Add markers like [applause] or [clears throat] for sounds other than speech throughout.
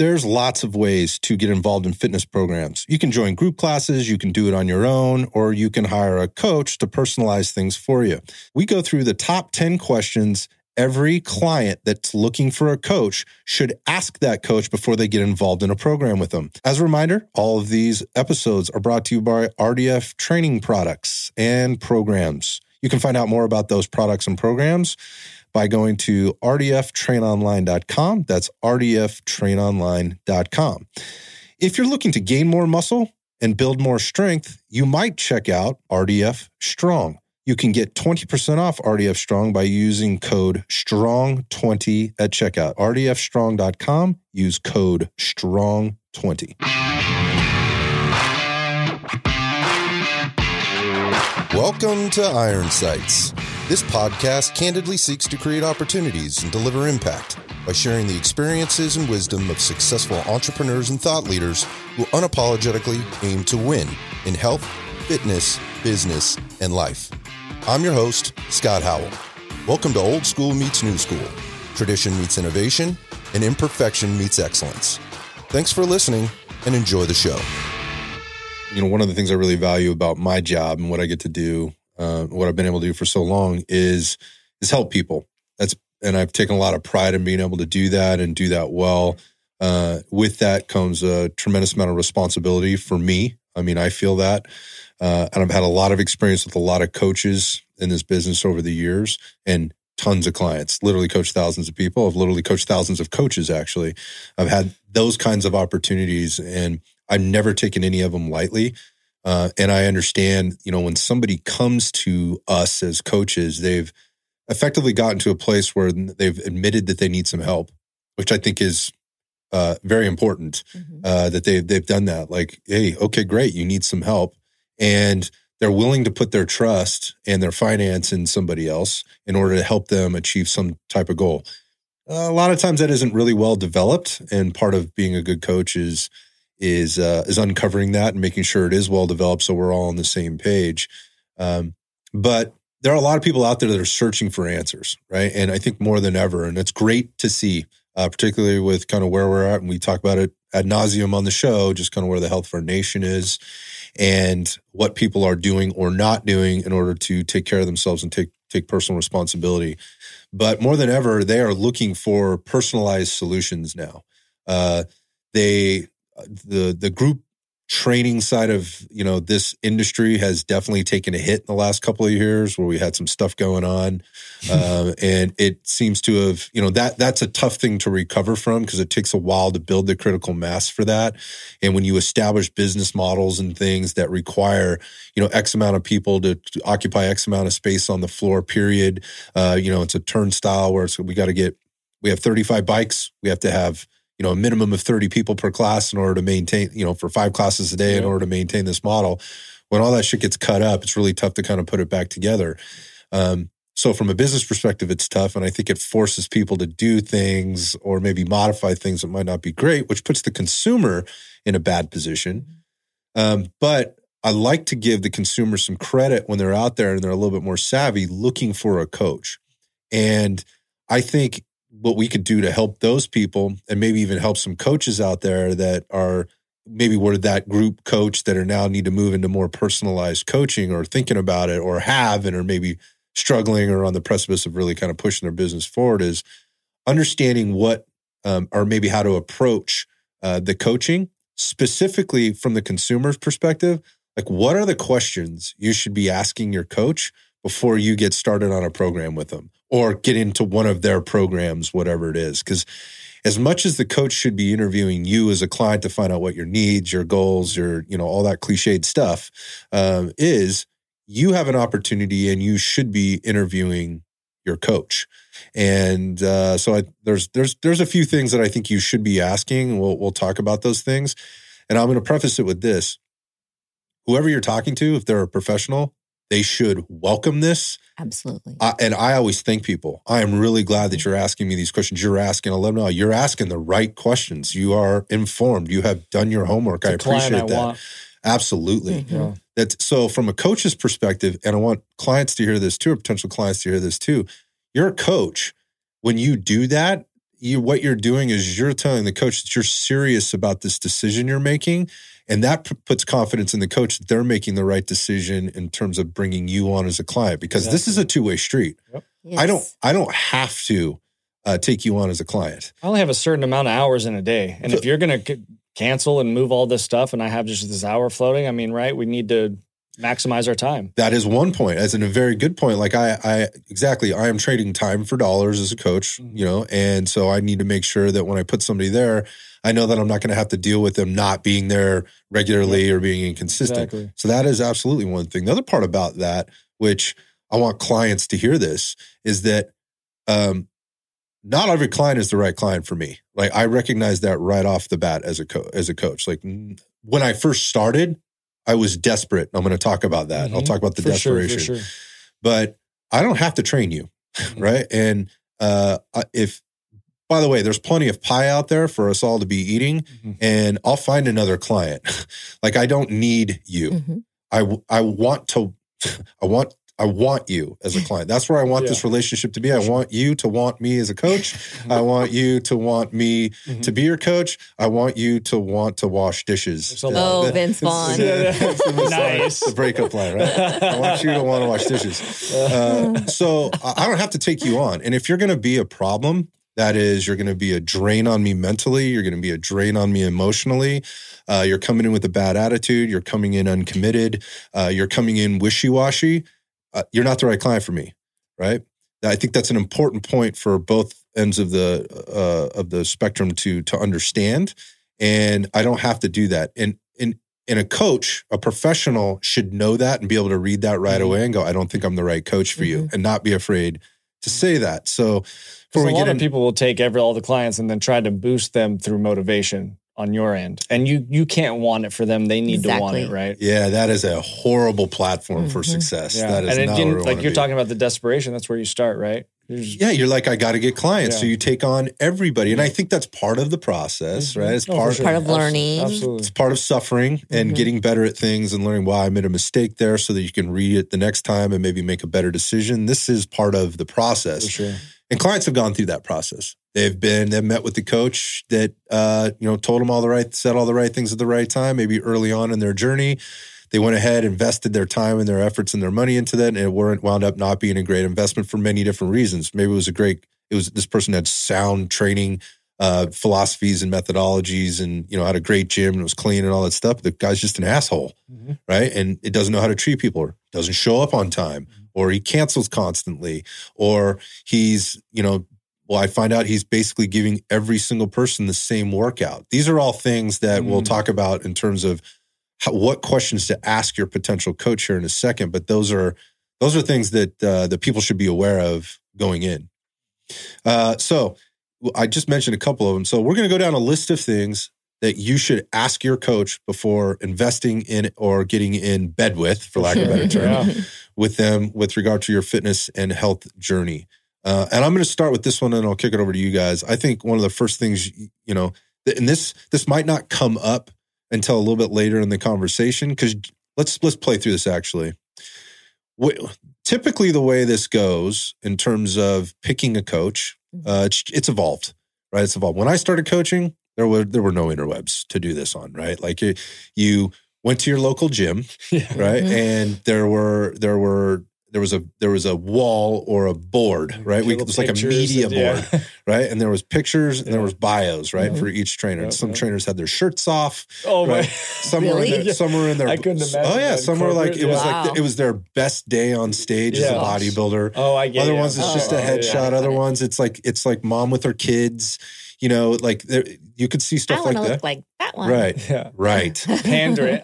There's lots of ways to get involved in fitness programs. You can join group classes, you can do it on your own, or you can hire a coach to personalize things for you. We go through the top 10 questions every client that's looking for a coach should ask that coach before they get involved in a program with them. As a reminder, all of these episodes are brought to you by RDF training products and programs. You can find out more about those products and programs by going to rdftrainonline.com. That's rdftrainonline.com. If you're looking to gain more muscle and build more strength, you might check out RDF Strong. You can get 20% off RDF Strong by using code STRONG20 at checkout. rdfstrong.com. Use code STRONG20. Welcome to Iron Sights. This podcast candidly seeks to create opportunities and deliver impact by sharing the experiences and wisdom of successful entrepreneurs and thought leaders who unapologetically aim to win in health, fitness, business, and life. I'm your host, Scott Howell. Welcome to Old School Meets New School. Tradition meets innovation, and imperfection meets excellence. Thanks for listening and enjoy the show you know, one of the things I really value about my job and what I get to do, uh, what I've been able to do for so long is is help people. That's and I've taken a lot of pride in being able to do that and do that well. Uh, with that comes a tremendous amount of responsibility for me. I mean, I feel that, uh, and I've had a lot of experience with a lot of coaches in this business over the years, and tons of clients. Literally coached thousands of people. I've literally coached thousands of coaches. Actually, I've had those kinds of opportunities, and I've never taken any of them lightly. Uh, and I understand, you know, when somebody comes to us as coaches, they've effectively gotten to a place where they've admitted that they need some help, which I think is uh, very important. Mm-hmm. Uh, that they they've done that. Like, hey, okay, great, you need some help, and they're willing to put their trust and their finance in somebody else in order to help them achieve some type of goal. a lot of times that isn't really well developed, and part of being a good coach is is uh, is uncovering that and making sure it is well developed, so we're all on the same page. Um, but there are a lot of people out there that are searching for answers, right? And I think more than ever, and it's great to see, uh, particularly with kind of where we're at, and we talk about it ad nauseum on the show, just kind of where the health of our nation is, and what people are doing or not doing in order to take care of themselves and take take personal responsibility. But more than ever, they are looking for personalized solutions now. Uh, they the the group training side of you know this industry has definitely taken a hit in the last couple of years where we had some stuff going on uh, [laughs] and it seems to have you know that that's a tough thing to recover from because it takes a while to build the critical mass for that. And when you establish business models and things that require you know x amount of people to, to occupy x amount of space on the floor period uh, you know it's a turnstile where we got to get we have 35 bikes we have to have you know a minimum of 30 people per class in order to maintain you know for five classes a day in order to maintain this model. When all that shit gets cut up it's really tough to kind of put it back together. Um, so from a business perspective it's tough and i think it forces people to do things or maybe modify things that might not be great which puts the consumer in a bad position. Um, but i like to give the consumer some credit when they're out there and they're a little bit more savvy looking for a coach. And i think what we could do to help those people and maybe even help some coaches out there that are maybe were that group coach that are now need to move into more personalized coaching or thinking about it or have and are maybe struggling or on the precipice of really kind of pushing their business forward is understanding what um, or maybe how to approach uh, the coaching specifically from the consumer's perspective. Like what are the questions you should be asking your coach before you get started on a program with them or get into one of their programs, whatever it is. Because as much as the coach should be interviewing you as a client to find out what your needs, your goals, your, you know, all that cliched stuff um, is, you have an opportunity and you should be interviewing your coach. And uh, so I, there's there's there's a few things that I think you should be asking. We'll we'll talk about those things. And I'm going to preface it with this: whoever you're talking to, if they're a professional, they should welcome this. Absolutely. I, and I always thank people. I am really glad that you're asking me these questions. You're asking, let them know you're asking the right questions. You are informed. You have done your homework. I appreciate I that. Want. Absolutely. Mm-hmm. Yeah. That's so from a coach's perspective, and I want clients to hear this too, or potential clients to hear this too. You're a coach. When you do that, you what you're doing is you're telling the coach that you're serious about this decision you're making, and that p- puts confidence in the coach that they're making the right decision in terms of bringing you on as a client because this is a two way street. I don't I don't have to uh, take you on as a client. I only have a certain amount of hours in a day. And So- if you're going to c- cancel and move all this stuff and I have just this hour floating, I mean, right, we need to maximize our time. That is one point, That's a very good point. Like I, I exactly, I am trading time for dollars as a coach, Mhm. you know, and so I need to make sure that when I put somebody there, I know that I'm not going to have to deal with them not being there regularly or being inconsistent. Exactly. So that is absolutely one thing. The other part about that, which I want clients to hear this, is that um, not every client is the right client for me. Like I recognize that right off the bat as a co- as a coach. Like when I first started, I was desperate. I'm going to talk about that. I'll Mhm. talk about the For sure, desperation. for sure. But I don't have to train you, right? And uh, if by the way, there's plenty of pie out there for us all to be eating, Mhm. and I'll find another client. [laughs] like I don't need you. Mhm. I want to [laughs] I want I want you as a client. That's where I want this relationship to be. I want you to want me as a coach. I want you to want me Mhm. to be your coach. I want you to want to wash dishes. There's a lot. Oh, that- Vince Vaughn. Yeah, yeah. Nice. Nice. The breakup line, right? I want you to want to wash dishes. [laughs] Uh, so I I don't have to take you on. And if you're going to be a problem, that is, you're going to be a drain on me mentally. You're going to be a drain on me emotionally. Uh, you're coming in with a bad attitude. You're coming in uncommitted. Uh, you're coming in wishy washy. Uh, you're not the right client for me, right? I think that's an important point for both ends of the uh, of the spectrum to to understand. And I don't have to do that. And and and a coach, a professional, should know that and be able to read that right Mhm. away and go, I don't think I'm the right coach for you, and not be afraid to say that. So before a we lot get of in, people will take every all the clients and then try to boost them through motivation on your end, and you you can't want it for them. They need to want it, right? yeah, that is a horrible platform for Mhm. success. Yeah, That is and not again, where like you're be. talking about the desperation. That's where you start, right? You're just- Yeah, you're like, I got to get clients. So you take on everybody. And I think that's part of the process, Mhm. right? It's Oh, part, sure. Part of learning. Absolutely. it's part of suffering and Mhm. getting better at things and learning why I made a mistake there so that you can read it the next time and maybe make a better decision. This is part of the process. For sure. And clients have gone through that process. They've been, they've met with the coach that, uh, you know, told them all the right, said all the right things at the right time, maybe early on in their journey. They went ahead, invested their time and their efforts and their money into that, and it weren't wound up not being a great investment for many different reasons. Maybe it was a great, it was this person had sound training uh, philosophies and methodologies, and you know had a great gym and was clean and all that stuff. The guy's just an asshole, Mhm. right? And it doesn't know how to treat people, or doesn't show up on time, or he cancels constantly, or he's you know well, I find out he's basically giving every single person the same workout. These are all things that we'll Mm. talk about in terms of how, what questions to ask your potential coach here in a second. But those are those are things that uh, that people should be aware of going in. Uh, so I just mentioned a couple of them. So we're going to go down a list of things that you should ask your coach before investing in or getting in bed with, for lack of a better [laughs] term Yeah. with them with regard to your fitness and health journey. Uh, and I'm going to start with this one, and I'll kick it over to you guys. I think one of the first things, you know, and this this might not come up until a little bit later in the conversation because let's let's play through this actually. Wh- Typically, the way this goes in terms of picking a coach, uh, it's, it's evolved, right? It's evolved. When I started coaching, there were there were no interwebs to do this on, right? Like you, you went to your local gym, [laughs] Yeah. right? Mhm. And there were there were there was a there was a wall or a board, right? We, it was like a media and- yeah. board, [laughs] right? And there was pictures and there was bios, right, for each trainer. And Yep, some yep. trainers had their shirts off. Oh my! Right. [laughs] Some were in their, some were in their. I couldn't imagine Oh yeah, that some were like it was yeah. like it was their best day on stage as a bodybuilder. Oh, I get Other it. ones it's Oh, just a headshot. Yeah. Other [laughs] ones it's like it's like mom with her kids. You know, like there you could see stuff want like to that. look like that one. right, Yeah. right. Pander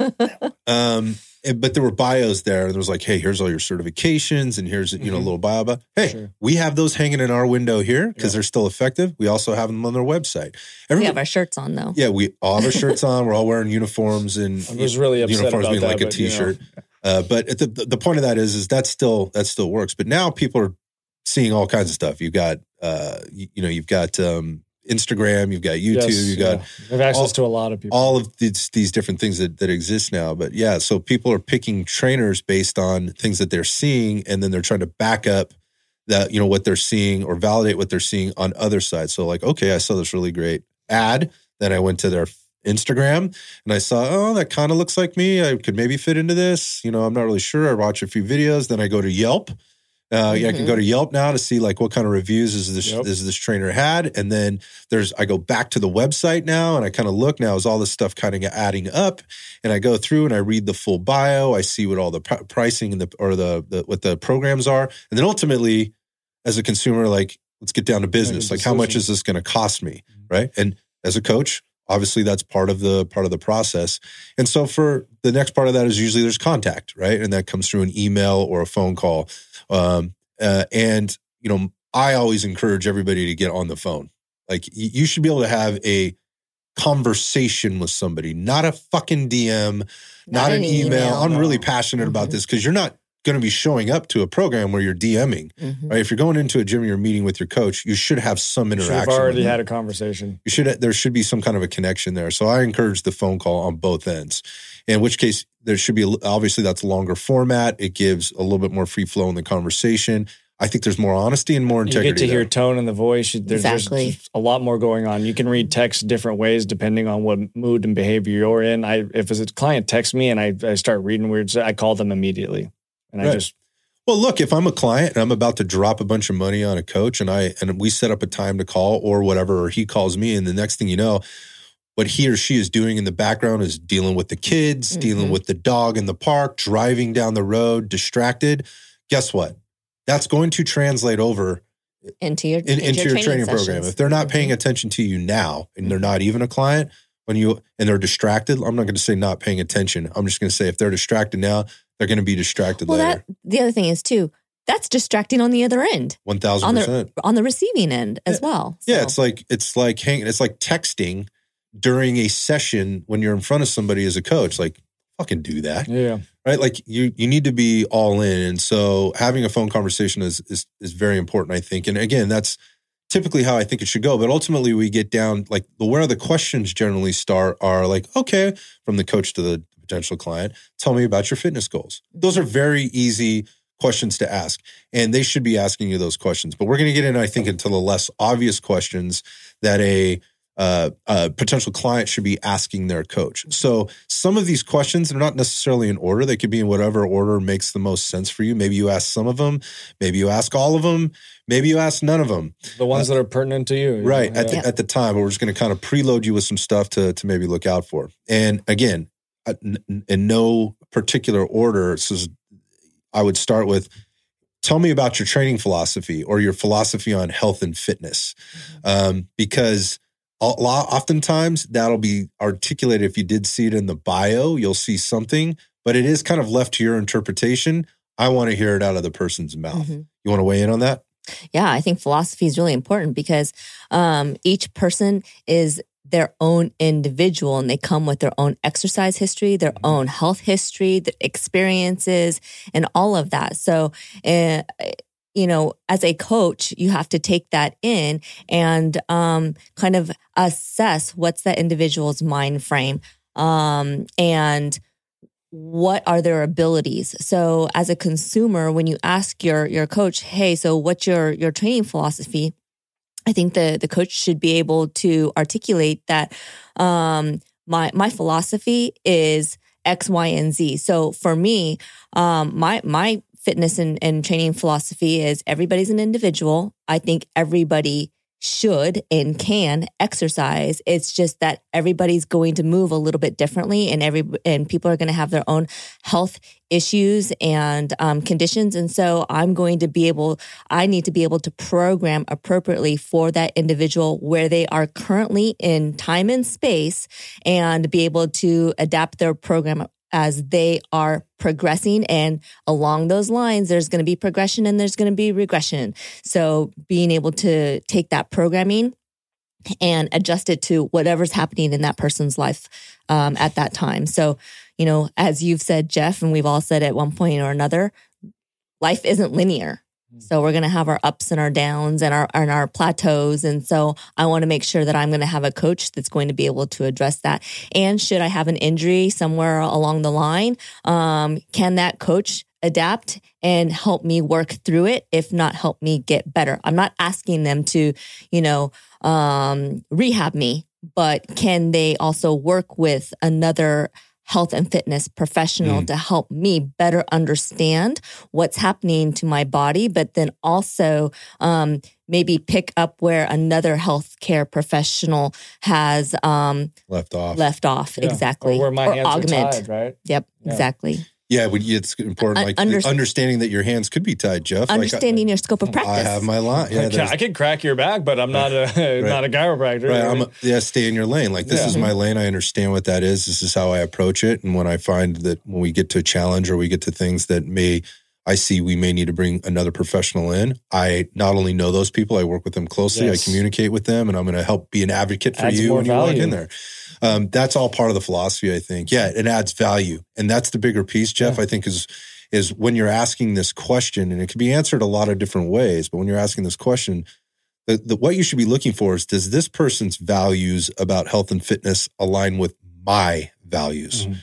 Um, and- but there were bios there, and there was like, "Hey, here's all your certifications, and here's you know a little bio." About hey, Sure. we have those hanging in our window here because Yeah. they're still effective. We also have them on their website. we have our shirts on though. yeah, we all have our shirts [laughs] on. We're all wearing uniforms, and I was really upset uniforms about being that. like a but, you know. t-shirt. Uh, but at the the point of that is, is that still that still works. But now people are seeing all kinds of stuff. You've got, uh, you, you know, you've got um, Instagram, you've got YouTube, Yes, you've got yeah. Access all- to a lot of people. all of these these different things that, that exist now. But yeah, so people are picking trainers based on things that they're seeing, and then they're trying to back up that you know what they're seeing or validate what they're seeing on other sides. So like, okay, I saw this really great ad. Then I went to their Instagram and I saw, oh, that kind of looks like me. I could maybe fit into this. You know, I'm not really sure. I watch a few videos. Then I go to Yelp. Uh, mm-hmm. I can go mm-hmm. to Yelp now to see like what kind of reviews is this yep. is this trainer had, and then there's I go back to the website now and I kind of look now is all this stuff kind of adding up, and I go through and I read the full bio, I see what all the pr- pricing and the or the, the what the programs are, and then ultimately, as a consumer, like let's get down to business, like how much is this going to cost me, mm-hmm. right? And as a coach, obviously that's part of the part of the process and so for the next part of that is usually there's contact right and that comes through an email or a phone call um, uh, and you know i always encourage everybody to get on the phone like you should be able to have a conversation with somebody not a fucking dm not, not an, email. email. i'm no. really passionate mm-hmm. about this because you're not going to be showing up to a program where you're DMing, mm-hmm. right? If you're going into a gym, you're meeting with your coach, you should have some interaction. You've already had a conversation. You should. There should be some kind of a connection there. So I encourage the phone call on both ends. In which case, there should be obviously that's a longer format. It gives a little bit more free flow in the conversation. I think there's more honesty and more integrity. You get to there. hear tone in the voice. There's exactly. a lot more going on. You can read text different ways depending on what mood and behavior you're in. I if a client texts me and I, I start reading weird, I call them immediately, and right. I just well, look, if I'm a client and I'm about to drop a bunch of money on a coach and I and we set up a time to call or whatever, or he calls me, and the next thing you know, what he or she is doing in the background is dealing with the kids, mm-hmm. dealing with the dog in the park, driving down the road, distracted. Guess what? That's going to translate over into your, in, into, into your, training, training program. If they're not paying mm-hmm. attention to you now and they're not even a client, when you and they're distracted, I'm not going to say not paying attention. I'm just going to say if they're distracted now, they're going to be distracted well, later. That, the other thing is too, that's distracting on the other end. One thousand percent on the receiving end as yeah. well. So. Yeah, it's like it's like hanging. It's like texting during a session when you're in front of somebody as a coach. Like fucking do that. Yeah. Right. Like you you need to be all in, and so having a phone conversation is is is very important. I think, and again, that's typically how I think it should go. But ultimately, we get down like where the questions generally start are like, okay, from the coach to the potential client, tell me about your fitness goals. Those are very easy questions to ask, and they should be asking you those questions. But we're going to get in, I think, into the less obvious questions that a uh, a potential client should be asking their coach. So some of these questions are not necessarily in order. They could be in whatever order makes the most sense for you. Maybe you ask some of them. Maybe you ask all of them. Maybe you ask none of them. The ones uh, that are pertinent to you, right? Know? At yeah. the at the time, but we're just going to kind of preload you with some stuff to to maybe look out for. And again, in no particular order. So I would start with tell me about your training philosophy or your philosophy on health and fitness. Mm-hmm. Um, because a lot, oftentimes that'll be articulated. If you did see it in the bio, you'll see something, but it is kind of left to your interpretation. I want to hear it out of the person's mouth. Mm-hmm. You want to weigh in on that? Yeah, I think philosophy is really important because um, each person is their own individual and they come with their own exercise history, their mm-hmm. own health history, the experiences, and all of that. So, uh, you know, as a coach, you have to take that in and um, kind of assess what's that individual's mind frame um, and what are their abilities so as a consumer when you ask your your coach hey so what's your your training philosophy I think the the coach should be able to articulate that um, my my philosophy is X, Y, and Z. So for me, um, my my fitness and, and training philosophy is everybody's an individual. I think everybody should and can exercise. It's just that everybody's going to move a little bit differently, and every and people are going to have their own health issues and um, conditions. And so, I'm going to be able. I need to be able to program appropriately for that individual where they are currently in time and space, and be able to adapt their program as they are progressing. And along those lines, there's going to be progression and there's going to be regression. So being able to take that programming and adjust it to whatever's happening in that person's life um, at that time. So, you know, as you've said, Jeff, and we've all said at one point or another, life isn't linear. So we're going to have our ups and our downs and our and our plateaus and so I want to make sure that I'm going to have a coach that's going to be able to address that. And should I have an injury somewhere along the line, um, can that coach adapt and help me work through it, if not help me get better. I'm not asking them to, you know, um, rehab me, but can they also work with another health and fitness professional mm. to help me better understand what's happening to my body, but then also um, maybe pick up where another healthcare professional has um, left off. Left off, yeah. exactly. Or where my or hands augment. are tied, right? Yep, yeah. exactly. Yeah, it's important, like Under- understanding that your hands could be tied, Jeff. Understanding like, your scope of practice. I have my line. Yeah, I, can, I can crack your back, but I'm not a right. [laughs] not a chiropractor. Right. I'm a, yeah, stay in your lane. Like this yeah. is my mm-hmm. lane. I understand what that is. This is how I approach it. And when I find that when we get to a challenge or we get to things that may I see we may need to bring another professional in. I not only know those people, I work with them closely. Yes. I communicate with them, and I'm going to help be an advocate for Adds you when you walk in there. Um, that's all part of the philosophy, I think. Yeah, it adds value, and that's the bigger piece, Jeff. Yeah. I think is is when you're asking this question, and it can be answered a lot of different ways. But when you're asking this question, the, the, what you should be looking for is does this person's values about health and fitness align with my values? Mm-hmm.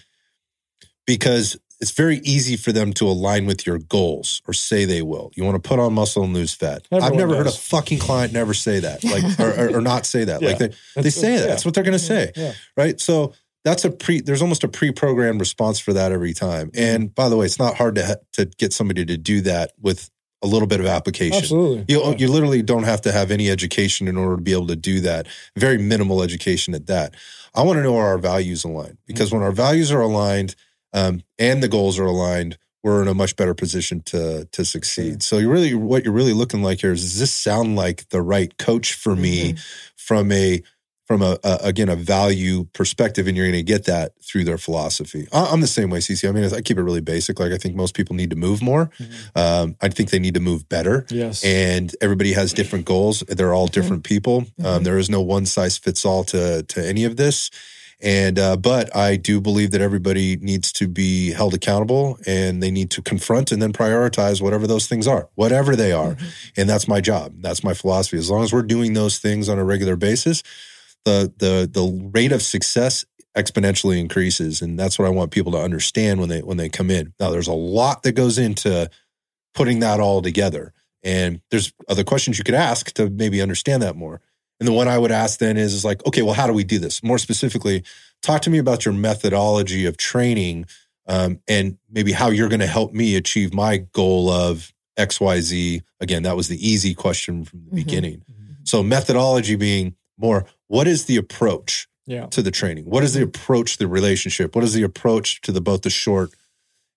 Because it's very easy for them to align with your goals or say they will. You want to put on muscle and lose fat. Everyone I've never heard a fucking client never say that, like or, or, or not say that. Yeah. Like they, they say that. Yeah. That's what they're going to say, yeah. right? So that's a pre. There's almost a pre-programmed response for that every time. Mm-hmm. And by the way, it's not hard to to get somebody to do that with a little bit of application. Absolutely. You, yeah. you literally don't have to have any education in order to be able to do that. Very minimal education at that. I want to know where our values align because mm-hmm. when our values are aligned, um, and the goals are aligned, we're in a much better position to to succeed. So you really, what you're really looking like here is, does this sound like the right coach for me mm-hmm. from a from a, a, again a value perspective, and you're going to get that through their philosophy. I'm the same way, CC. I mean, I keep it really basic. Like I think most people need to move more. Mm-hmm. Um, I think they need to move better. Yes, and everybody has different goals. They're all different mm-hmm. people. Um, mm-hmm. there is no one size fits all to to any of this. And uh, but I do believe that everybody needs to be held accountable, and they need to confront and then prioritize whatever those things are, whatever they are. Mm-hmm. And that's my job. That's my philosophy. As long as we're doing those things on a regular basis, the the the rate of success exponentially increases, and that's what I want people to understand when they when they come in. Now, there's a lot that goes into putting that all together, and there's other questions you could ask to maybe understand that more. And the one I would ask then is, is like, okay, well, how do we do this? More specifically, talk to me about your methodology of training um, and maybe how you're going to help me achieve my goal of XYZ. Again, that was the easy question from the mm-hmm. beginning. Mm-hmm. So, methodology being more what is the approach yeah. to the training? What is the approach to the relationship? What is the approach to the both the short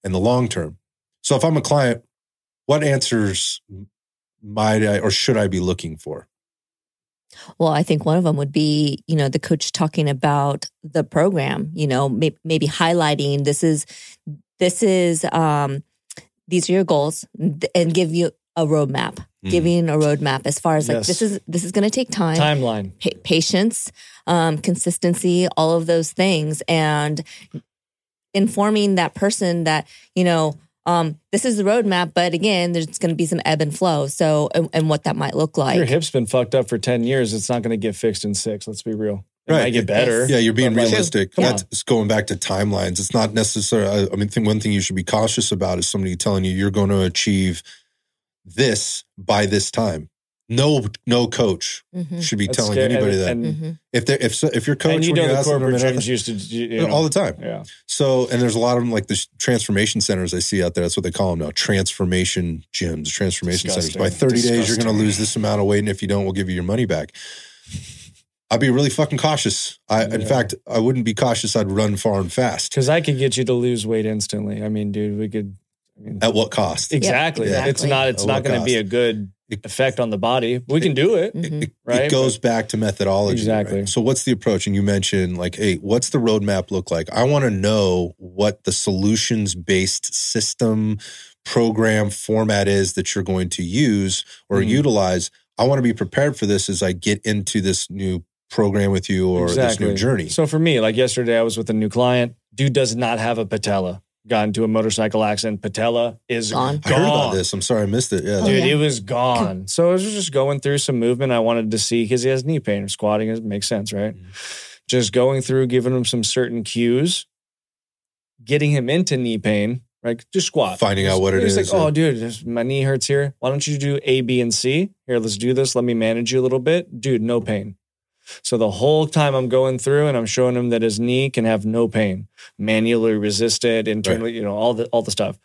and the long term? So, if I'm a client, what answers might I or should I be looking for? Well, I think one of them would be, you know, the coach talking about the program, you know, may- maybe highlighting this is, this is, um, these are your goals and give you a roadmap, mm. giving a roadmap as far as like, yes. this is, this is going to take time, timeline, pa- patience, um, consistency, all of those things. And informing that person that, you know, um, this is the roadmap, but again, there's going to be some ebb and flow. So, and, and, what that might look like. Your hip's been fucked up for 10 years. It's not going to get fixed in six. Let's be real. It right. might get better. Yeah, you're being realistic. Yeah. That's going back to timelines. It's not necessarily, I mean, think one thing you should be cautious about is somebody telling you you're going to achieve this by this time no no coach mm-hmm. should be That's telling scary. anybody and, that. And mm-hmm. If they if if your coach and you know the corporate gyms used to you know, all the time. Yeah. So and there's a lot of them like the transformation centers I see out there. That's what they call them now. Transformation gyms, transformation Disgusting. centers. By 30 Disgusting. days, you're going to lose this amount of weight, and if you don't, we'll give you your money back. I'd be really fucking cautious. I, yeah. in fact, I wouldn't be cautious. I'd run far and fast because I could get you to lose weight instantly. I mean, dude, we could. I mean, At what cost? Exactly. Yeah, exactly. It's not. It's At not going to be a good effect on the body. We can do it, mm-hmm. it right? It goes back to methodology. Exactly. Right? So, what's the approach? And you mentioned, like, hey, what's the roadmap look like? I want to know what the solutions based system, program, format is that you're going to use or mm utilize. I want to be prepared for this as I get into this new program with you or exactly. this new journey. So, for me, like yesterday, I was with a new client. Dude does not have a patella got into a motorcycle accident. Patella is gone. I heard about this. I'm sorry I missed it. Yeah, dude, oh, yeah. it was gone. So I was just going through some movement. I wanted to see because he has knee pain. Squatting it makes sense, right? Mm-hmm. Just going through, giving him some certain cues, getting him into knee pain. right? Just squat. Finding out what it He's is. like, or- oh, dude, my knee hurts here. Why don't you do A, B, and C? Here, let's do this. Let me manage you a little bit. Dude, no pain. So the whole time I'm going through and I'm showing him that his knee can have no pain, manually resisted, internally, you know, all the all the stuff.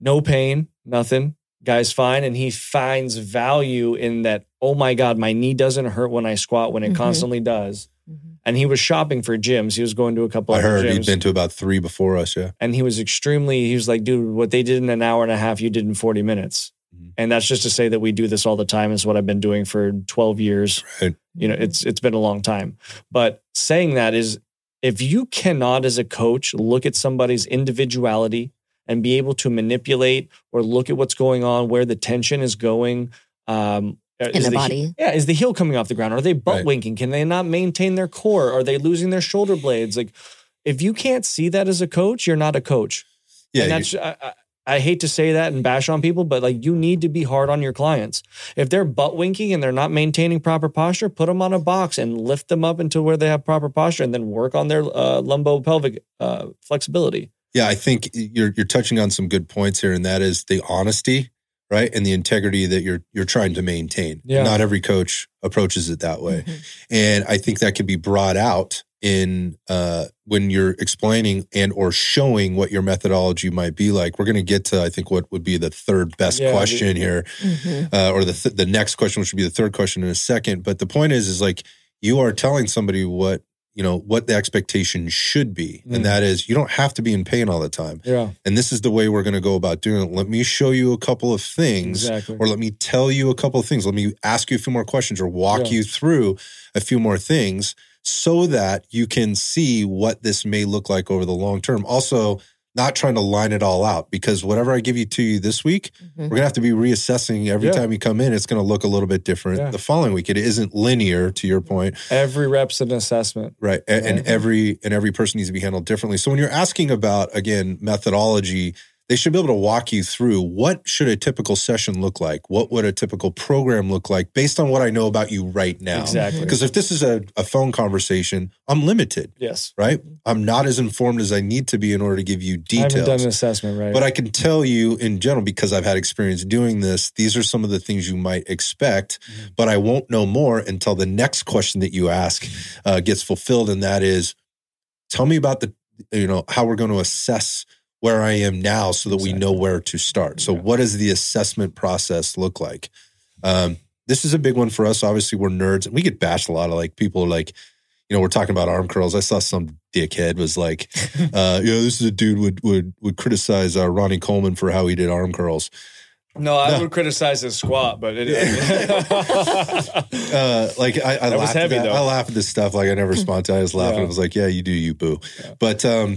No pain, nothing. Guy's fine. And he finds value in that, oh my God, my knee doesn't hurt when I squat when it Mhm. constantly does. Mhm. And he was shopping for gyms. He was going to a couple I of heard gyms he'd been to about three before us. Yeah. and he was extremely he was like dude what they did in an hour and a half you did in 40 minutes. And that's just to say that we do this all the time is what i've been doing for 12 years Right. you know it's it's been a long time but saying that is if you cannot as a coach look at somebody's individuality and be able to manipulate or look at what's going on where the tension is going um In is the he- body. yeah, is the heel coming off the ground? Are they butt Right. winking? Can they not maintain their core? Are they losing their shoulder blades? Like, if you can't see that as a coach, you're not a coach. Yeah. and you- that's I, I, I hate to say that and bash on people, but like you need to be hard on your clients. If they're butt winking and they're not maintaining proper posture, put them on a box and lift them up until where they have proper posture, and then work on their uh, lumbo pelvic uh, flexibility. Yeah, I think you're you're touching on some good points here, and that is the honesty, right, and the integrity that you're you're trying to maintain. Yeah. Not every coach approaches it that way, Mhm. and I think that can be brought out in uh, when you're explaining and or showing what your methodology might be like. We're going to get to I think what would be the third best Yeah, question here, Mhm. uh, or the th- the next question, which would be the third question in a second. But the point is, is like you are telling somebody what you know what the expectation should be, Mm. and that is you don't have to be in pain all the time. Yeah, And this is the way we're going to go about doing it. Let me show you a couple of things, exactly. or let me tell you a couple of things. Let me ask you a few more questions, or walk Yeah. you through a few more things, so that you can see what this may look like over the long term. Also, not trying to line it all out because whatever I give you to you this week, Mhm. we're gonna have to be reassessing every Yeah. time you come in. It's gonna look a little bit different Yeah. the following week. It isn't linear, to your point, Every rep's an assessment. right? A- And, every and every person needs to be handled differently. So when you're asking about again methodology, they should be able to walk you through what should a typical session look like. What would a typical program look like based on what I know about you right now? Exactly. Because if this is a, a phone conversation, I'm limited, Yes. right? I'm not as informed as I need to be in order to give you details. I haven't done an assessment, right? But I can tell you in general, because I've had experience doing this, these are some of the things you might expect, Mm-hmm. but I won't know more until the next question that you ask uh, gets fulfilled. And that is, tell me about the, you know, how we're going to assess where I am now so that we know where to start. So, Yeah. what does the assessment process look like? Um, this is a big one for us. Obviously, we're nerds and we get bashed a lot of like people are like, you know, we're talking about arm curls. I saw some dickhead was like, [laughs] uh, you know, this is a dude would would would criticize uh, Ronnie Coleman for how he did arm curls. no, I No. would criticize his squat, but it, [laughs] [laughs] Uh, like I, I was laughed heavy, at. I laugh at this stuff. Like I never respond to. it. I just laugh. and I was like, yeah, you do, you boo. But um,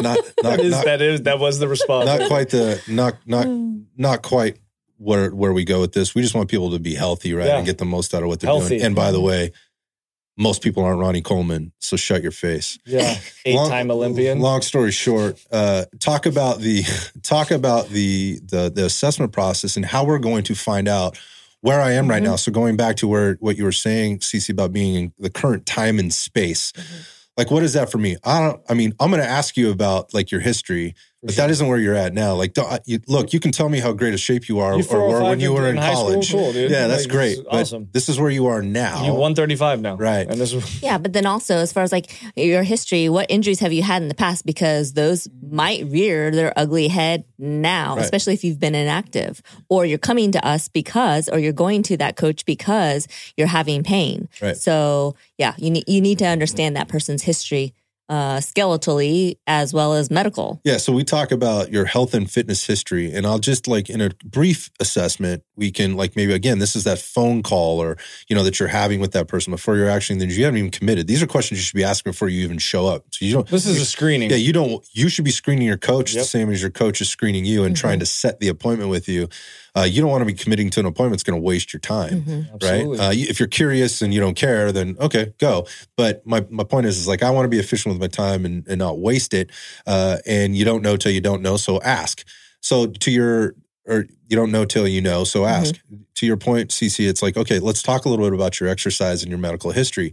not not that is not, that is that was the response. not quite the not not not quite where where we go with this. We just want people to be healthy, right, Yeah. and get the most out of what they're Healthy. doing. And by the way, most people aren't Ronnie Coleman, so shut your face. yeah, eight time Olympian. Long story short, uh, talk about the [laughs] talk about the, the the assessment process and how we're going to find out where I am right Mm-hmm. Mhm. now. So going back to where what you were saying, Cece, about being in the current time and space. Mm-hmm. Like, what is that for me? I don't. I mean, I'm going to ask you about like your history, but sure. that isn't where you're at now. Like, don't, you, look, you can tell me how great a shape you are, You or were when you were in, high school, college. cool, dude. Yeah, that's Like, great. this But awesome. this is where you are now. You're 135 now, Right. And this is [laughs] Yeah, but then also as far as like your history, what injuries have you had in the past? Because those might rear their ugly head now, Right. especially if you've been inactive, or you're coming to us because, or you're going to that coach because you're having pain. Right. So yeah, you need you need to understand that person's history, uh, skeletally as well as medical. Yeah, so we talk about your health and fitness history, and I'll just like in a brief assessment, we can like maybe again, this is that phone call or you know that you're having with that person before you're actually then you haven't even committed. These are questions you should be asking before you even show up. So you don't. this is a screening. yeah, you don't. You should be screening your coach the same as your coach is screening you and Mhm. trying to set the appointment with you. Uh, you don't want to be committing to an appointment that's going to waste your time Mhm. Right? Uh, if you're curious and you don't care, then okay, go. But my, my point is, is like I want to be efficient with my time and, and not waste it. Uh, and you don't know till you don't know, so ask. So to your or you don't know till you know, so ask. To your point, CC, it's like okay, let's talk a little bit about your exercise and your medical history.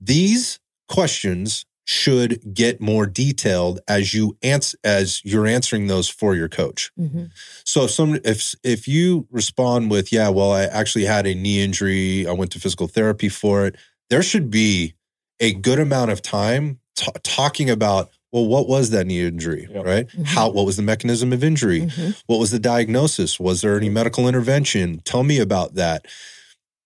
These questions should get more detailed as you ans- as you're answering those for your coach. Mm-hmm. So if some if if you respond with yeah, well I actually had a knee injury, I went to physical therapy for it, there should be a good amount of time t- talking about well what was that knee injury, yep. right? Mm-hmm. How what was the mechanism of injury? Mm-hmm. What was the diagnosis? Was there any medical intervention? Tell me about that.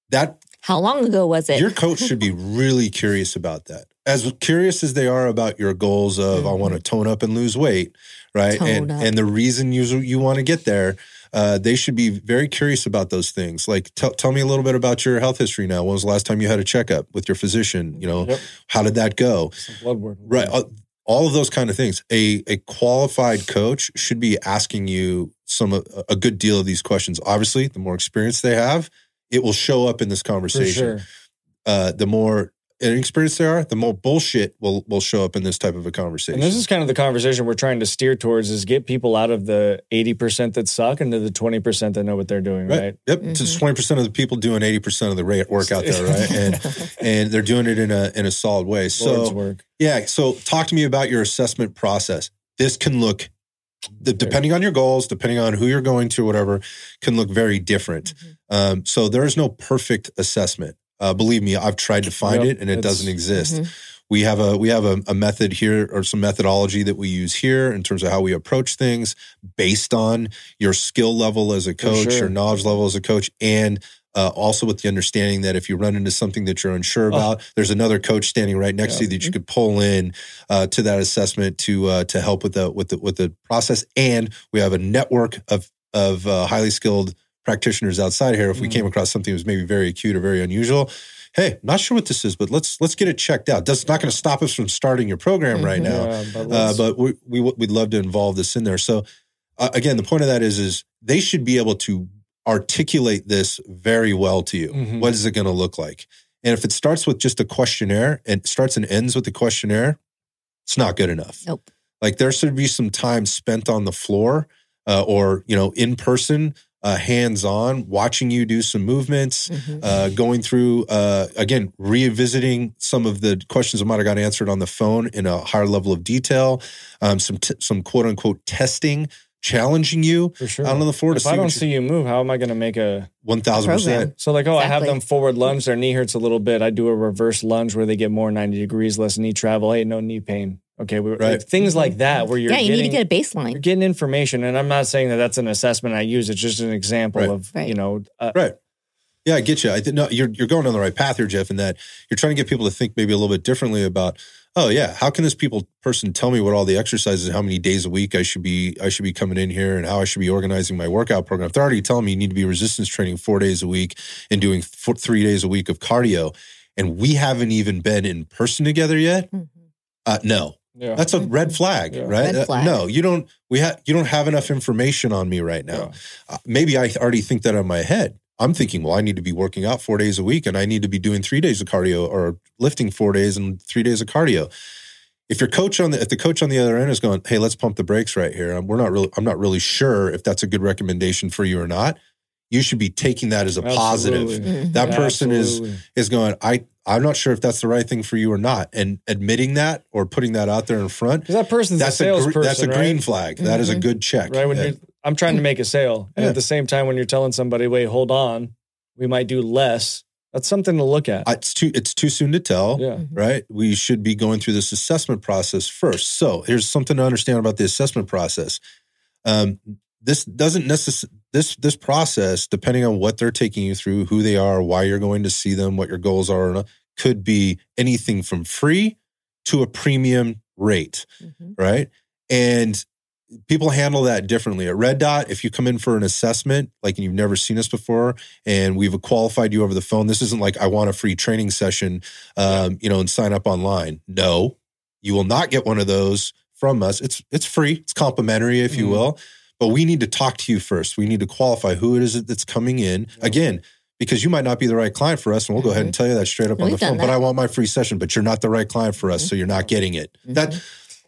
That how long ago was it? Your coach should be [laughs] really curious about that. As curious as they are about your goals of mm-hmm. I want to tone up and lose weight, right? Tone and up. and the reason you you want to get there, uh, they should be very curious about those things. Like t- tell me a little bit about your health history now. When was the last time you had a checkup with your physician? You know, yep. how did that go? Some blood work. Right. Uh, all of those kind of things. A a qualified coach should be asking you some a good deal of these questions. Obviously, the more experience they have, it will show up in this conversation. Sure. Uh, the more inexperienced they are, the more bullshit will will show up in this type of a conversation. And this is kind of the conversation we're trying to steer towards: is get people out of the eighty percent that suck into the twenty percent that know what they're doing. Right? right? Yep. Mm-hmm. twenty percent of the people doing eighty percent of the work out there, right? [laughs] and and they're doing it in a in a solid way. So yeah. So talk to me about your assessment process. This can look the, depending on your goals, depending on who you're going to, whatever, can look very different. Mm-hmm. Um, so there is no perfect assessment. Uh, believe me, I've tried to find yep, it and it doesn't exist. Mm-hmm. We have a we have a, a, method here or some methodology that we use here in terms of how we approach things based on your skill level as a coach, sure. your knowledge level as a coach, and uh, also with the understanding that if you run into something that you're unsure about, oh. there's another coach standing right next yeah. to you that you mm-hmm. could pull in uh, to that assessment to uh, to help with the with the with the process. And we have a network of of uh, highly skilled practitioners outside here. If we mm. came across something that was maybe very acute or very unusual, hey, not sure what this is, but let's let's get it checked out. That's not going to stop us from starting your program right mm-hmm. now, yeah, but, uh, but, we, we would love to involve this in there. So uh, again, the point of that is is they should be able to articulate this very well to you. Mm-hmm. What is it going to look like? And if it starts with just a questionnaire and starts and ends with a questionnaire, it's not good enough. Nope. Like there should be some time spent on the floor uh, or you know in person, uh, hands on, watching you do some movements, mm-hmm. uh, going through uh, again revisiting some of the questions that might have got answered on the phone in a higher level of detail, um, some t- some quote unquote testing challenging you For sure. out on the floor. If I don't see you move, how am I going to make a one thousand percent? So like, oh, exactly. I have them forward lunge, their knee hurts a little bit. I do a reverse lunge where they get more ninety degrees, less knee travel. Hey, no knee pain. Okay, we, right. like, things like that where you're yeah, you getting, need to get a baseline. You're getting information, and I'm not saying that that's an assessment I use. It's just an example right. of right. you know, uh, right. Yeah, I get you. I think no, you're you're going on the right path here, Jeff, in that you're trying to get people to think maybe a little bit differently about oh yeah, how can this people person tell me what all the exercises, how many days a week I should be I should be coming in here, and how I should be organizing my workout program? If they're already telling me you need to be resistance training four days a week and doing four, three days a week of cardio, and we haven't even been in person together yet, mm-hmm. uh, no. Yeah. That's a red flag, yeah. right? Red flag. Uh, no, you don't. We have you don't have enough information on me right now. Yeah. Uh, maybe I already think that in my head, I'm thinking, well, I need to be working out four days a week and I need to be doing three days of cardio or lifting four days and three days of cardio. If your coach on the if the coach on the other end is going, hey, let's pump the brakes right here. We're not really I'm not really sure if that's a good recommendation for you or not. You should be taking that as a Absolutely. positive. Mm-hmm. That person Absolutely. is is going, I I'm not sure if that's the right thing for you or not. And admitting that or putting that out there in front, because that person's that's a salesperson. That's a green right? flag. Mm-hmm. That is a mm-hmm. good check. Right when yeah. you're I'm trying to make a sale. And yeah. at the same time, when you're telling somebody, wait, hold on, we might do less. That's something to look at. It's too it's too soon to tell, yeah. Mm-hmm. right? We should be going through this assessment process first. So here's something to understand about the assessment process. Um, this doesn't necessarily this this process, depending on what they're taking you through, who they are, why you're going to see them, what your goals are, could be anything from free to a premium rate, mm-hmm. right? And people handle that differently. At Red Dot, if you come in for an assessment, like and you've never seen us before, and we've qualified you over the phone, this isn't like I want a free training session, um, you know, and sign up online. No, you will not get one of those from us. It's it's free, it's complimentary, if you mm-hmm. will. But we need to talk to you first. We need to qualify who it is that's coming in. Again, because you might not be the right client for us, and we'll go mm-hmm. ahead and tell you that straight up on the phone. But I want my free session, but you're not the right client for us, mm-hmm. so you're not getting it. That mm-hmm.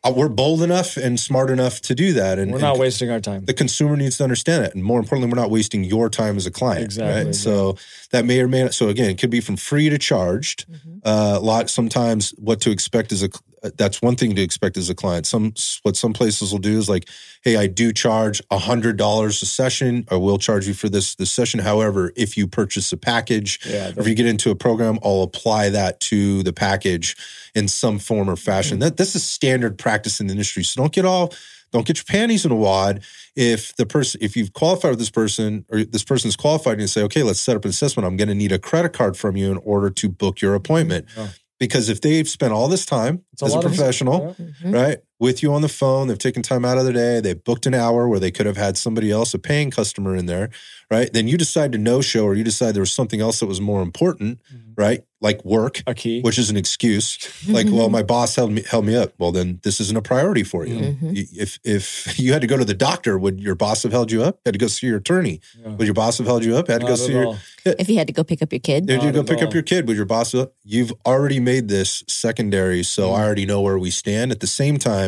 Uh, we're bold enough and smart enough to do that. And we're not and wasting our time. The consumer needs to understand it. And more importantly, we're not wasting your time as a client. Exactly. Right? So that may or may not. So again, it could be from free to charged. Mm-hmm. Uh, a lot, sometimes what to expect is a, that's one thing to expect as a client. Some what some places will do is like, hey, I do charge a hundred dollars a session. I will charge you for this this session. However, if you purchase a package, yeah, or if you get into a program, I'll apply that to the package in some form or fashion. Mm-hmm. That this is standard practice in the industry. So don't get all don't get your panties in a wad if the person if you've qualified with this person or this person is qualified and you say okay let's set up an assessment i'm going to need a credit card from you in order to book your appointment oh. Because if they've spent all this time it's as a, a professional yeah. mm-hmm. right with you on the phone they've taken time out of their day they booked an hour where they could have had somebody else a paying customer in there right then you decide to no show or you decide there was something else that was more important mm-hmm. right like work, a key, which is an excuse. like, well, my boss held me held me up. Well, then this isn't a priority for you. Mm-hmm. If if [laughs] you had to go to the doctor, would your boss have held you up? Had to go see your attorney? Yeah. Would your boss have held you up? Had to go see your. If you had to go pick up your kid, did you go pick all. up your kid? Would your boss? You've already made this secondary, so mm-hmm. I already know where we stand. At the same time,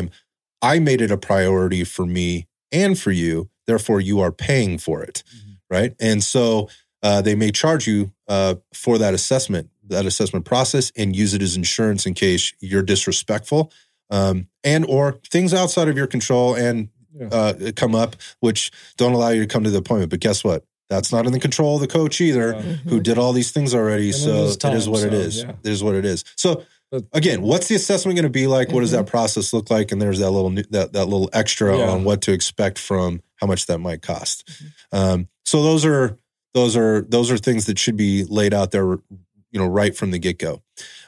I made it a priority for me and for you. Therefore, you are paying for it, mm-hmm. right? And so uh, they may charge you uh, for that assessment that assessment process and use it as insurance in case you're disrespectful um, and or things outside of your control and uh, come up which don't allow you to come to the appointment. But guess what? That's not in the control of the coach either, yeah. who mm-hmm. did all these things already. And so time, it is what so, it is. Yeah. It is what it is. So again, what's the assessment going to be like? Mm-hmm. What does that mm-hmm. process look like? And there's that little that that little extra yeah. on what to expect from how much that might cost. Mm-hmm. Um, so those are those are those are things that should be laid out there you know right from the get go.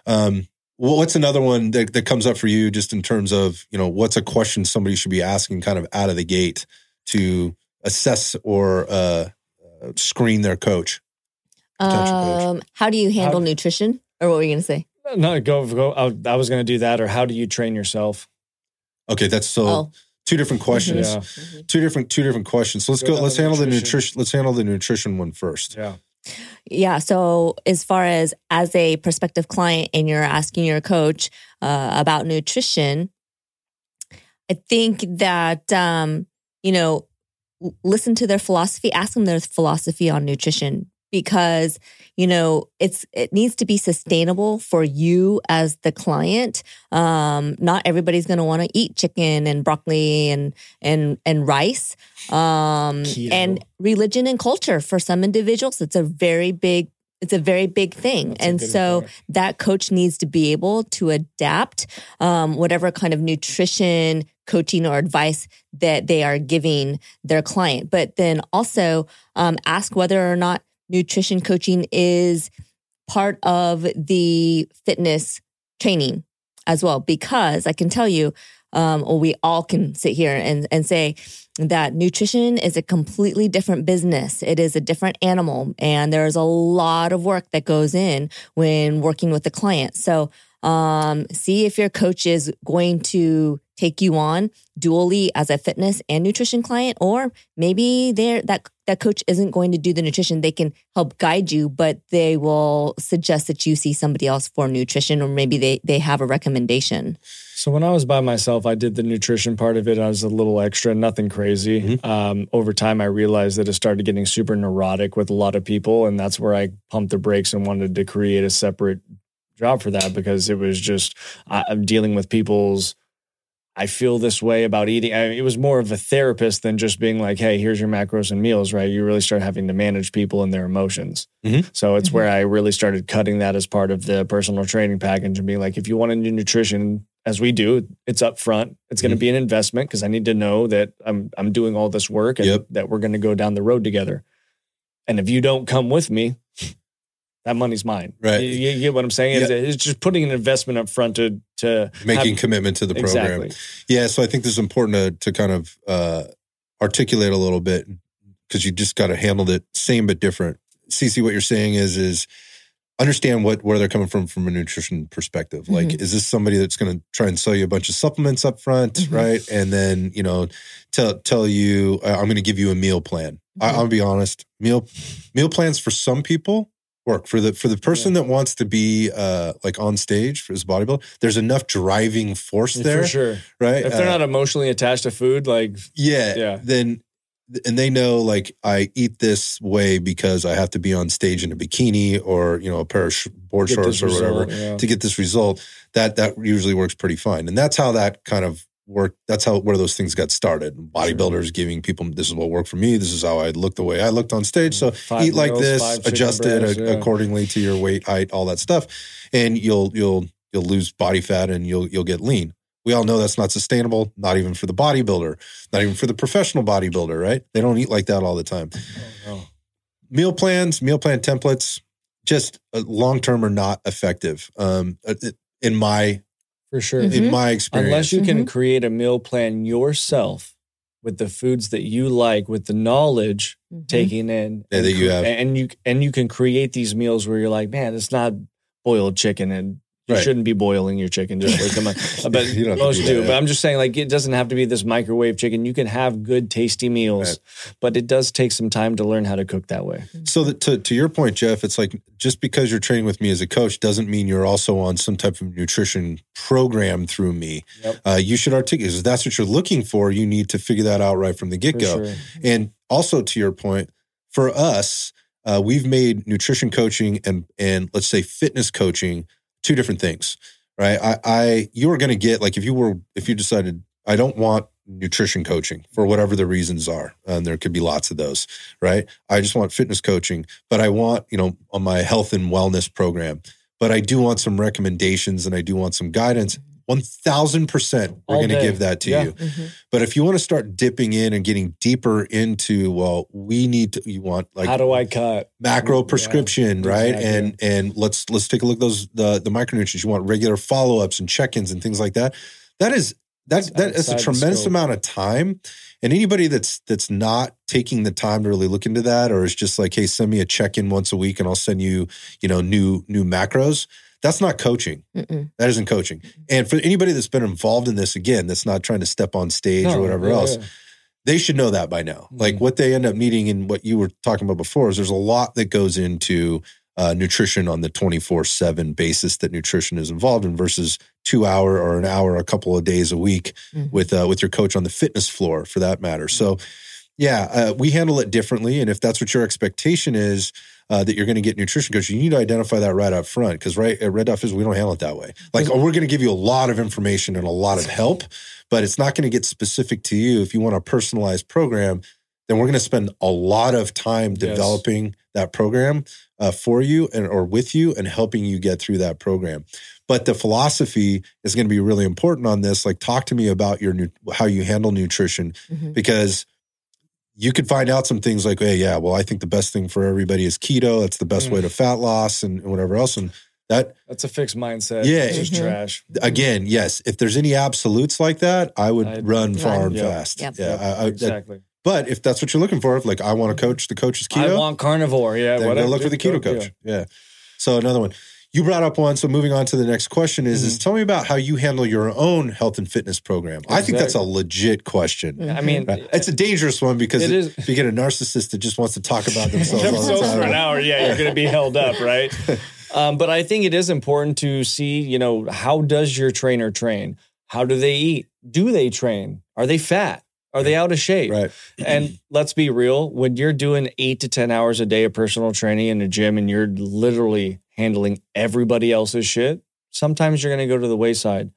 Um, what's another one that, that comes up for you just in terms of you know what's a question somebody should be asking kind of out of the gate to assess or uh, uh screen their coach? Um, coach? How do you handle how, nutrition? Or what were you going to say? No, go go. I, was going to do that. Or how do you train yourself? Okay, that's so. two different questions. Yeah. Mm-hmm. Two different two different questions. So let's go. go let's handle nutrition. the nutrition. Let's handle the nutrition one first. Yeah. Yeah. So, as far as as a prospective client and you're asking your coach uh, about nutrition, I think that, um, you know, listen to their philosophy, ask them their philosophy on nutrition because you know it's it needs to be sustainable for you as the client um not everybody's going to want to eat chicken and broccoli and and and rice um Keto. and religion and culture for some individuals it's a very big it's a very big thing. That's and so point. that coach needs to be able to adapt um, whatever kind of nutrition coaching or advice that they are giving their client. But then also um, ask whether or not nutrition coaching is part of the fitness training as well, because I can tell you, um, or we all can sit here and, and say that nutrition is a completely different business. It is a different animal, and there's a lot of work that goes in when working with the client. So, um, see if your coach is going to take you on dually as a fitness and nutrition client, or maybe they're that that coach isn't going to do the nutrition. They can help guide you, but they will suggest that you see somebody else for nutrition, or maybe they they have a recommendation. So when I was by myself, I did the nutrition part of it. I was a little extra, nothing crazy. Mm-hmm. Um, over time, I realized that it started getting super neurotic with a lot of people, and that's where I pumped the brakes and wanted to create a separate job for that because it was just I'm dealing with people's I feel this way about eating. I mean, it was more of a therapist than just being like, hey, here's your macros and meals, right? You really start having to manage people and their emotions. Mm-hmm. So it's mm-hmm. where I really started cutting that as part of the personal training package and being like, if you want to do nutrition, as we do, it's up front. It's going to mm-hmm. be an investment because I need to know that I'm I'm doing all this work and yep. that we're going to go down the road together. And if you don't come with me, that money's mine. Right. You, you get what I'm saying? Yeah. It's, just putting an investment up front to to making have, commitment to the program. Exactly. Yeah. So I think this is important to to kind of uh, articulate a little bit because you just got to handle it same but different. CC, what you're saying is is understand what where they're coming from from a nutrition perspective. Mm-hmm. Like, is this somebody that's going to try and sell you a bunch of supplements up front, mm-hmm. right? And then you know tell tell you uh, I'm going to give you a meal plan. Mm-hmm. I, I'll be honest, meal meal plans for some people work for the for the person yeah. that wants to be uh like on stage for his bodybuilder there's enough driving force there for sure right if they're uh, not emotionally attached to food like yeah yeah then and they know like I eat this way because I have to be on stage in a bikini or you know a pair of sh- board shorts or result, whatever yeah. to get this result. That that usually works pretty fine, and that's how that kind of work. That's how where those things got started. Bodybuilders sure. giving people this is what worked for me. This is how I look the way I looked on stage. So five eat like this, adjust it yeah. accordingly to your weight, height, all that stuff, and you'll you'll you'll lose body fat and you'll you'll get lean. We all know that's not sustainable, not even for the bodybuilder, not even for the professional bodybuilder, right? They don't eat like that all the time. Oh, no. Meal plans, meal plan templates, just uh, long term are not effective. Um, uh, in my for sure, mm-hmm. in my experience, unless you can mm-hmm. create a meal plan yourself with the foods that you like, with the knowledge mm-hmm. taking in, yeah, that you have, and you and you can create these meals where you're like, man, it's not boiled chicken and you right. shouldn't be boiling your chicken. Just come on, [laughs] but most do. do. But I'm just saying, like, it doesn't have to be this microwave chicken. You can have good, tasty meals, right. but it does take some time to learn how to cook that way. So, that, to to your point, Jeff, it's like just because you're training with me as a coach doesn't mean you're also on some type of nutrition program through me. Yep. Uh, you should articulate. If that's what you're looking for, you need to figure that out right from the get go. Sure. And also, to your point, for us. Uh, we've made nutrition coaching and and let's say fitness coaching two different things, right? I, I you are going to get like if you were if you decided I don't want nutrition coaching for whatever the reasons are, and there could be lots of those, right? I just want fitness coaching, but I want you know on my health and wellness program, but I do want some recommendations and I do want some guidance. 1000% we're going to give that to yeah. you. Mm-hmm. But if you want to start dipping in and getting deeper into, well, we need to, you want like, how do I cut macro prescription, yeah, right? Exactly. And, and let's, let's take a look at those, the, the micronutrients. You want regular follow-ups and check-ins and things like that. That is, that, that is a tremendous amount of time. And anybody that's, that's not taking the time to really look into that, or is just like, Hey, send me a check-in once a week and I'll send you, you know, new, new macros that's not coaching. Mm-mm. That isn't coaching. And for anybody that's been involved in this, again, that's not trying to step on stage no, or whatever yeah, else, yeah. they should know that by now. Mm-hmm. Like what they end up needing and what you were talking about before is there's a lot that goes into uh, nutrition on the 24 7 basis that nutrition is involved in versus two hour or an hour a couple of days a week mm-hmm. with uh, with your coach on the fitness floor for that matter. So yeah, uh, we handle it differently. And if that's what your expectation is, uh, that you're going to get nutrition coach, you need to identify that right up front. Because right at Red Dot Fitness, we don't handle it that way. Like, oh, we're going to give you a lot of information and a lot of help, but it's not going to get specific to you. If you want a personalized program, then we're going to spend a lot of time developing yes. that program uh, for you and or with you and helping you get through that program. But the philosophy is going to be really important on this. Like, talk to me about your how you handle nutrition mm-hmm. because you could find out some things like, hey, yeah, well, I think the best thing for everybody is keto. That's the best mm. way to fat loss and, and, whatever else. And that that's a fixed mindset. Yeah, it's just mm-hmm. trash. Again, yes. If there's any absolutes like that, I would I'd, run far and yep. fast. Yep. Yeah, I, I, exactly. but if that's what you're looking for, like I want to coach, the coach is keto. I want carnivore. Yeah, then go look for the keto coach. Yeah. yeah. So another one you brought up one. So moving on to the next question is, mm-hmm. is tell me about how you handle your own health and fitness program. Exactly. I think that's a legit question. Mm-hmm. I mean, right? it's a dangerous one because it is. if you get a narcissist that just wants to talk about [laughs] themselves all the time. for an hour, yeah, you're going to be held up, right? [laughs] um, but I think it is important to see, you know, how does your trainer train? How do they eat? Do they train? Are they fat? Are they out of shape? Right. And let's be real, when you're doing eight to 10 hours a day of personal training in a gym and you're literally handling everybody else's shit, sometimes you're going to go to the wayside.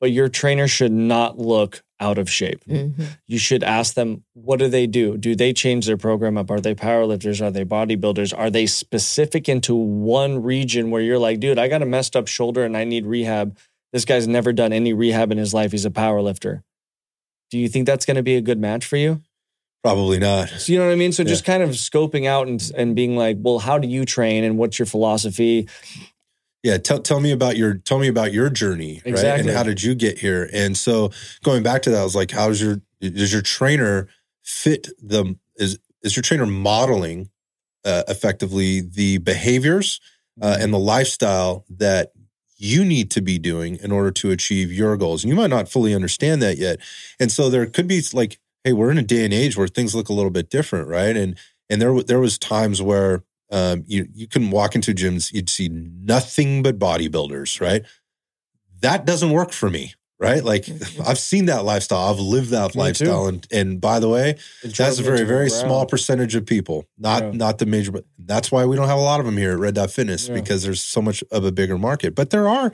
But your trainer should not look out of shape. Mm-hmm. You should ask them, what do they do? Do they change their program up? Are they powerlifters? Are they bodybuilders? Are they specific into one region where you're like, dude, I got a messed up shoulder and I need rehab? This guy's never done any rehab in his life. He's a powerlifter. Do you think that's going to be a good match for you? Probably not. So you know what I mean? So yeah. just kind of scoping out and and being like, well, how do you train and what's your philosophy? Yeah, tell tell me about your tell me about your journey, exactly. right? And how did you get here? And so going back to that, I was like, how's your does your trainer fit the is is your trainer modeling uh, effectively the behaviors uh, and the lifestyle that you need to be doing in order to achieve your goals? And you might not fully understand that yet. And so there could be like hey, we're in a day and age where things look a little bit different, right? And and there there was times where um, you you can walk into gyms, you'd see nothing but bodybuilders, right? That doesn't work for me. Right? Like [laughs] I've seen that lifestyle. I've lived that Me lifestyle. And and by the way, that's a very, very small percentage of people, not yeah. not the major, but that's why we don't have a lot of them here at Red Dot Fitness yeah. because there's so much of a bigger market. But there are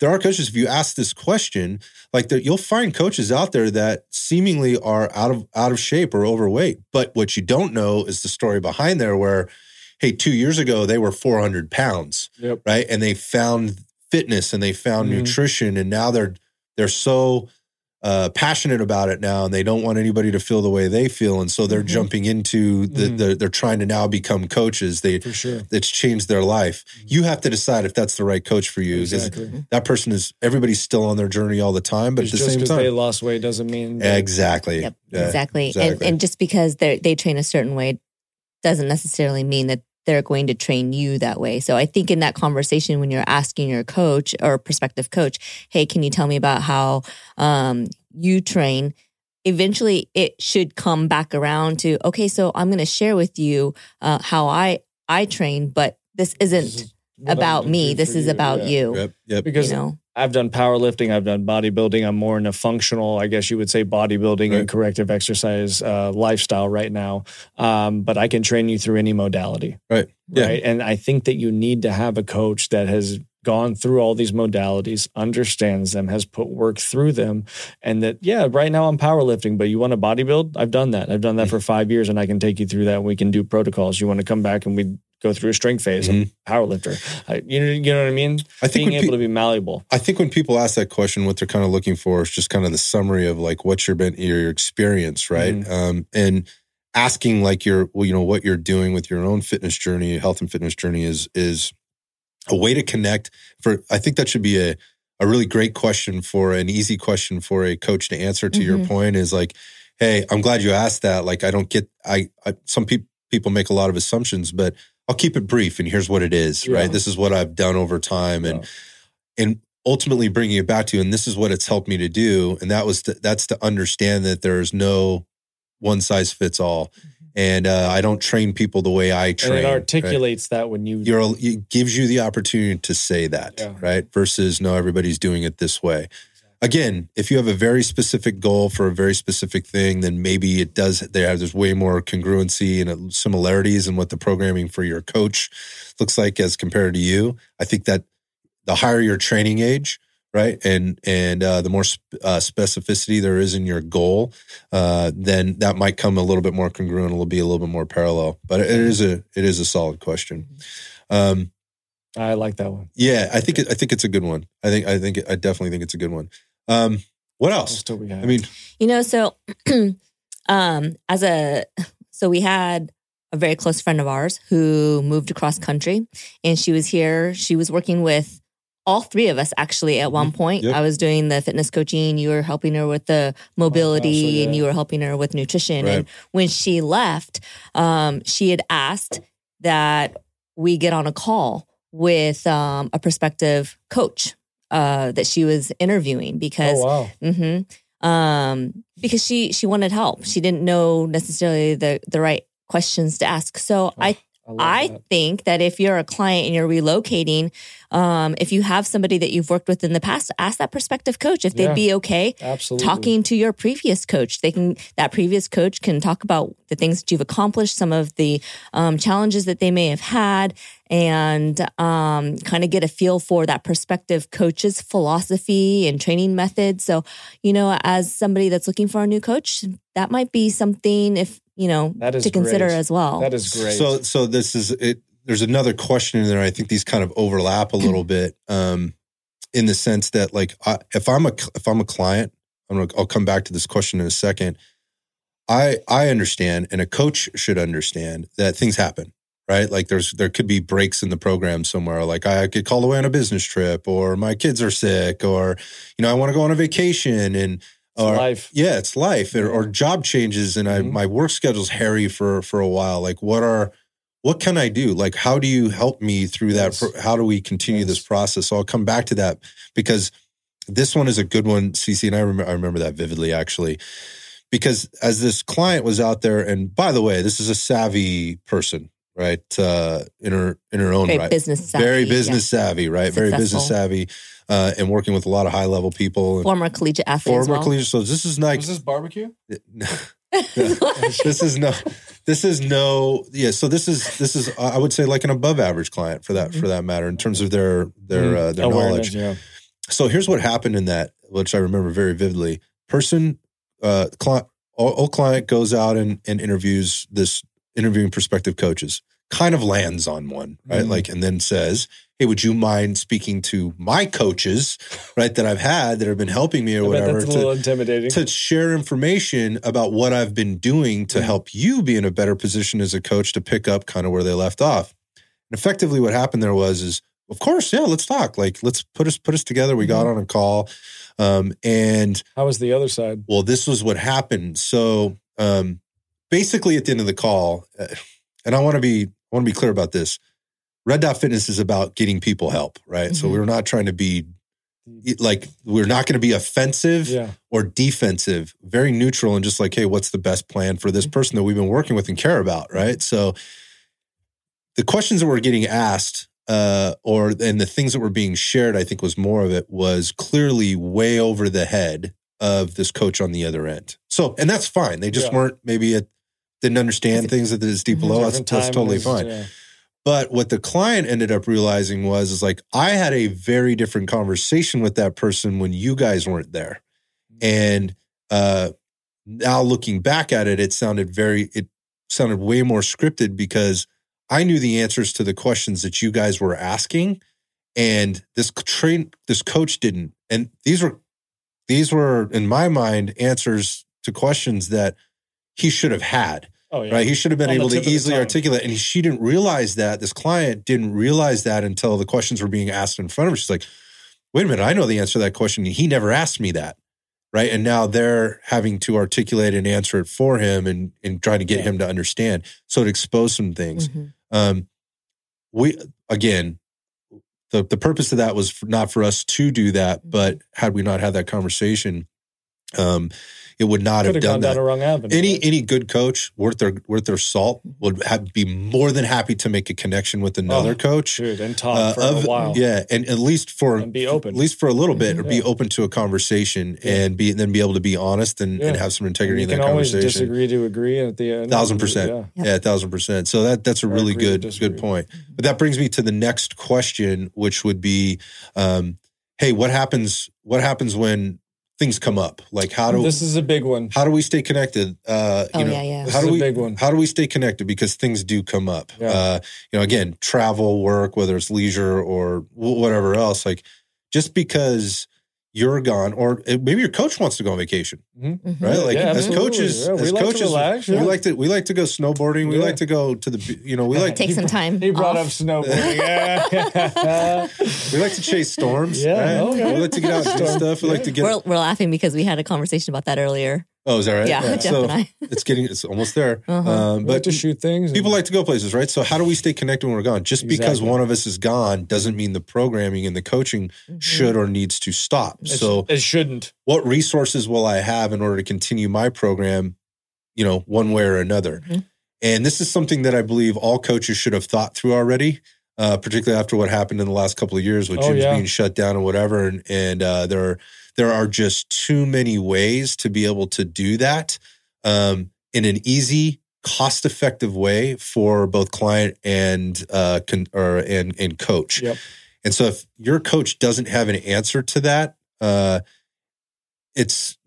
there are coaches. If you ask this question, like there, you'll find coaches out there that seemingly are out of out of shape or overweight. But what you don't know is the story behind there where hey, two years ago they were 400 pounds, yep. right? And they found fitness and they found mm-hmm. nutrition, and now they're they're so uh, passionate about it now and they don't want anybody to feel the way they feel and so they're mm-hmm. jumping into the, mm-hmm. the, they're trying to now become coaches they for sure it's changed their life mm-hmm. you have to decide if that's the right coach for you exactly. that person is everybody's still on their journey all the time but it's at the same time they lost weight doesn't mean exactly yep, yeah, exactly. exactly. And, and just because they they train a certain way doesn't necessarily mean that they're going to train you that way. So I think in that conversation, when you're asking your coach or prospective coach, hey, can you tell me about how um, you train? Eventually, it should come back around to okay. So I'm going to share with you uh, how I I train, but this isn't this is about me. This is you. about yeah. you. Yep. Yep. Because you know? I've done powerlifting, I've done bodybuilding. I'm more in a functional, I guess you would say, bodybuilding right. and corrective exercise uh, lifestyle right now. Um, but I can train you through any modality. Right. Yeah. Right. And I think that you need to have a coach that has gone through all these modalities, understands them, has put work through them, and that yeah, right now I'm powerlifting, but you want to bodybuild? I've done that. I've done that mm-hmm. for five years, and I can take you through that. We can do protocols. You want to come back and we go through a strength phase. Mm-hmm. power lifter. I, you know, you know what I mean. I think being able pe- to be malleable. I think when people ask that question, what they're kind of looking for is just kind of the summary of like what's your been your experience, right? Mm-hmm. Um, and asking like your well, you know what you're doing with your own fitness journey, health and fitness journey is is a way to connect. For I think that should be a a really great question for an easy question for a coach to answer. To mm-hmm. your point, is like, hey, I'm glad you asked that. Like, I don't get I, I some people people make a lot of assumptions, but I'll keep it brief and here's what it is, yeah. right? This is what I've done over time and yeah. and ultimately bringing it back to you and this is what it's helped me to do and that was to, that's to understand that there's no one size fits all. Mm-hmm. And uh, I don't train people the way I train. And it articulates right? that when you you're it gives you the opportunity to say that, yeah. right? Versus no everybody's doing it this way again, if you have a very specific goal for a very specific thing, then maybe it does. There, there's way more congruency and similarities in what the programming for your coach looks like as compared to you. I think that the higher your training age, right, and and uh, the more sp- uh, specificity there is in your goal, uh, then that might come a little bit more congruent. It'll be a little bit more parallel. But it is a it is a solid question. Um, I like that one. Yeah, I think I think it's a good one. I think I think I definitely think it's a good one. Um, what else? do we have? I mean, you know, so [clears throat] um, as a so we had a very close friend of ours who moved across country, and she was here. She was working with all three of us actually at one mm-hmm. point. Yep. I was doing the fitness coaching. You were helping her with the mobility, oh, yeah. and you were helping her with nutrition. Right. And when she left, um, she had asked that we get on a call with um, a prospective coach uh, that she was interviewing because oh, wow. mm-hmm, um, because she she wanted help. She didn't know necessarily the the right questions to ask. So oh, I I, I think that if you're a client and you're relocating, um, if you have somebody that you've worked with in the past, ask that prospective coach if they'd yeah, be okay absolutely. talking to your previous coach. They can that previous coach can talk about the things that you've accomplished, some of the um, challenges that they may have had, and um, kind of get a feel for that prospective coach's philosophy and training methods. So, you know, as somebody that's looking for a new coach, that might be something if you know that is to consider great. as well. That is great. So, so this is it there's another question in there. I think these kind of overlap a little [clears throat] bit, um, in the sense that like I, if I'm a if I'm a client, I'm gonna, I'll come back to this question in a second. I I understand, and a coach should understand that things happen, right? Like there's there could be breaks in the program somewhere. Like I get called away on a business trip, or my kids are sick, or you know I want to go on a vacation, and or, life. Yeah, it's life, or, or job changes, and mm-hmm. I my work schedule's hairy for for a while. Like what are what can I do? Like, how do you help me through that? Yes. How do we continue yes. this process? So I'll come back to that because this one is a good one, CC, and I remember I remember that vividly actually. Because as this client was out there, and by the way, this is a savvy person, right? Uh, in her in her own very right, business savvy, very business yeah. savvy, right? Very business savvy, uh, and working with a lot of high level people. Former collegiate athlete. Former well. collegiate. So this is like Was this barbecue? [laughs] this is no this is no yeah so this is this is i would say like an above average client for that for that matter in terms of their their uh, their Mm-hmm. Awareness, knowledge Yeah. so here's what happened in that which i remember very vividly person uh client old client goes out and, and interviews this interviewing prospective coaches kind of lands on one right Mhm. like and then says hey would you mind speaking to my coaches right that i've had that have been helping me or I whatever that's a to- little intimidating. to share information about what I've been doing to Mhm. help you be in a better position as a coach to pick up kind of where they left off. And effectively what happened there was is of course, yeah, let's talk. Like let's put us put us together. We got on a call. Um, and How was the other side? well, this was what happened. So um, basically at the end of the call, uh, and I want to be I want to be clear about this. Red Dot Fitness is about getting people help, right? So Mhm. we're not trying to be like we're not going to be offensive Yeah. or defensive, very neutral and just like, hey, what's the best plan for Mm-hmm. this person that we've been working with and care about, right? So the questions that were getting asked uh, or and the things that were being shared, I think was more of it was clearly way over the head of this coach on the other end. So, and that's fine. They just Yeah. weren't maybe it didn't understand things that is deep Mhm. below. That's, that's totally was- fine. yeah. But what the client ended up realizing was is like I had a very different conversation with that person when you guys weren't there. And uh now looking back at it, it sounded very it sounded way more scripted because I knew the answers to the questions that you guys were asking. And this train this coach didn't. And these were these were, in my mind, answers to questions that he should have had Oh yeah. right? He should have been On able to tip of the easily articulate, and she didn't realize that. This client didn't realize that until the questions were being asked in front of her. She's like, "Wait a minute, I know the answer to that question. He never asked me that." Right. And now they're having to articulate and answer it for him and, and trying to get Yeah. him to understand. So it exposed some things. Mhm. Um, we again, the the purpose of that was for, not for us to do that, but had we not had that conversation, um, it would not Could have have done gone that. down a wrong avenue. Any right? any good coach worth their worth their salt would have, be more than happy to make a connection with another Oh, coach. Dude, and talk uh, for of- a while. Yeah, and at least for And be open. at least for a little bit, or be open to a conversation Yeah. and be then be able to be honest and, and have some And integrity you in can that always conversation. disagree to agree at the end. Thousand percent. Yeah. Yeah. Yeah, a thousand percent. So that that's a Or really good good point. But that brings me to the next question, which would be, um, hey, what happens? What happens when things come up? Like how do This is a big one. how do we stay connected? Uh, you Oh, know, yeah, yeah. This how is do a we big one. how do we stay connected because things do come up? Yeah. Uh, you know, again, travel, work, whether it's leisure or whatever else. Like just because you're gone, or uh, maybe your coach wants to go on vacation, Mhm. right? Like Yeah, as absolutely. coaches, Yeah, we as like to coaches, relax, we like to we like to go snowboarding. We Yeah. like to go to the you know we [laughs] like to Take some time. He brought off. up snowboarding. [laughs] Yeah. we like to chase storms. Yeah, right? okay. we like to get out and do stuff. We like to get. We're, we're laughing because we had a conversation about that earlier. Oh, is that right? Yeah, Jeff [laughs] So and I. it's getting it's almost there. [laughs] Uh-huh. Um, We but like to shoot things. and- People like to go places, right? So how do we stay connected when we're gone? Just because one of us is gone doesn't mean the programming and the coaching Mhm. should or needs to stop. It's- So it shouldn't. what resources will I have in order to continue my program, you know, one way or another? Mhm. And this is something that I believe all coaches should have thought through already, uh, particularly after what happened in the last couple of years with Oh, gyms yeah. being shut down and whatever. And, and uh, there are there are just too many ways to be able to do that um, in an easy, cost effective way for both client and uh, con- or and and coach. Yep. And so if your coach doesn't have an answer to that, uh, it's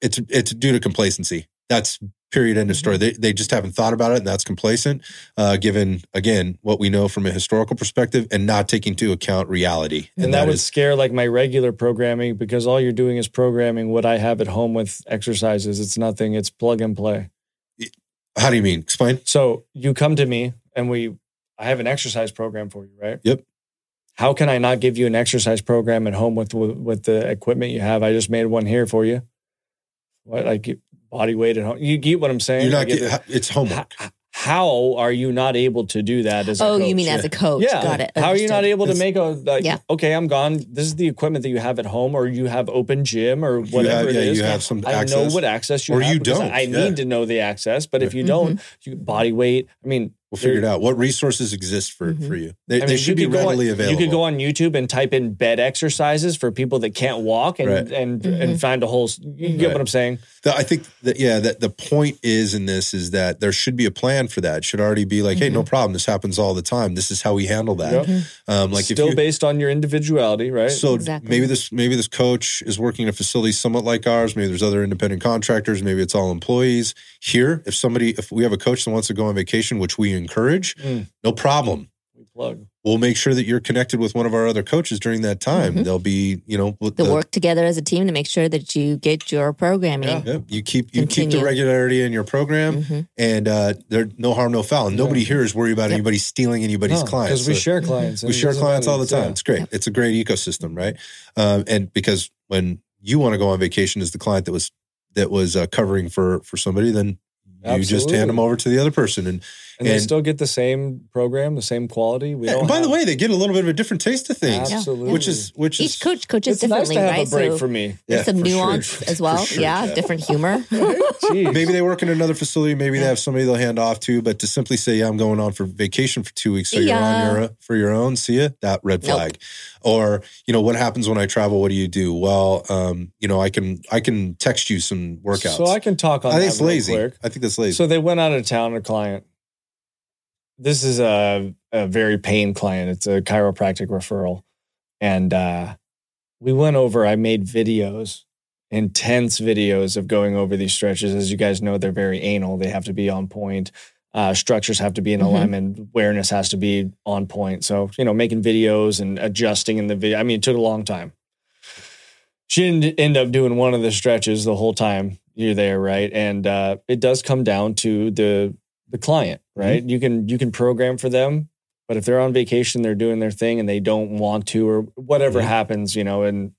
it's it's due to complacency. That's period end of story. They they just haven't thought about it, and that's complacent. Uh, given again what we know from a historical perspective, and not taking into account reality. And, that, would is scare like my regular programming because all you're doing is programming what I have at home with exercises. It's nothing. It's plug and play. how do you mean? Explain. So you come to me and we, I have an exercise program for you, right? Yep. How can I not give you an exercise program at home with with, with the equipment you have? I just made one here for you. What like body weight at home? You get what I'm saying? You're not. I get Get, it's homework. H- how are you not able to do that as a Oh, coach? you mean as a coach? yeah. Got it. How are you not able to make a like? Yeah. Okay, I'm gone. This is the equipment that you have at home, or you have open gym, or whatever have, it yeah, is. you have some I access. know what access you Or have you don't, I yeah. need to know the access. But if you Mhm. don't, you body weight. I mean, We'll figure it out. What resources exist for, mm-hmm. for you? They, I mean, they should be readily on, available. You could go on YouTube and type in bed exercises for people that can't walk and right. and mm-hmm. and find a whole. You get right. what I'm saying? The, I think that yeah, that the point is in this is that there should be a plan for that. It should already be like, mm-hmm. hey, no mm-hmm. problem. This happens all the time. This is how we handle that. Yep. Mm-hmm. Um, like still you, based on your individuality, right? So exactly. maybe this maybe this coach is working in a facility somewhat like ours. Maybe there's other independent contractors. Maybe it's all employees. Here, if somebody if we have a coach that wants to go on vacation, which we encourage. Mm no problem. We plug. We'll make sure that you're connected with one of our other coaches during that time. Mm-hmm. They'll be, you know, they'll the, work together as a team to make sure that you get your programming. Yeah. yeah. You keep you Continue. keep the regularity in your program, mm-hmm. and uh, there no harm, no foul. And nobody here is worried about yep. anybody stealing anybody's no, clients because we so share clients. We share clients all the time. Yeah. It's great. Yep. It's a great ecosystem, right? Um, and because when you want to go on vacation as the client that was that was uh, covering for for somebody, then Absolutely. you just hand them over to the other person and and, and, they still get the same program, the same quality. We don't. By have, the way, they get a little bit of a different taste of things. Absolutely, which is which each is, coach coaches it's differently, nice to have right? A break so for me. There's yeah, some nuance sure. [laughs] as well. Sure, yeah, yeah, different humor. [laughs] maybe they work in another facility. Maybe they have somebody they'll hand off to. But to simply say, "Yeah, I'm going on for vacation for two weeks," so you're on your for your own. See ya. That red flag. Nope. Or you know what happens when I travel? What do you do? Well, um, you know I can I can text you some workouts. So I can talk on. I think it's lazy. Quick. I think that's lazy. So they went out of town. A client this is a, a very pain client. It's a chiropractic referral. And uh, we went over, I made videos, intense videos of going over these stretches. As you guys know, they're very anal, they have to be on point. Uh, structures have to be in mm-hmm. alignment. Awareness has to be on point. So, you know, making videos and adjusting in the video. I mean, it took a long time. She didn't end up doing one of the stretches the whole time you're there, right? And uh, it does come down to the the client, mm-hmm. Right? Mm-hmm. You can you can program for them, but if they're on vacation, they're doing their thing and they don't want to or whatever mm-hmm. happens, you know, and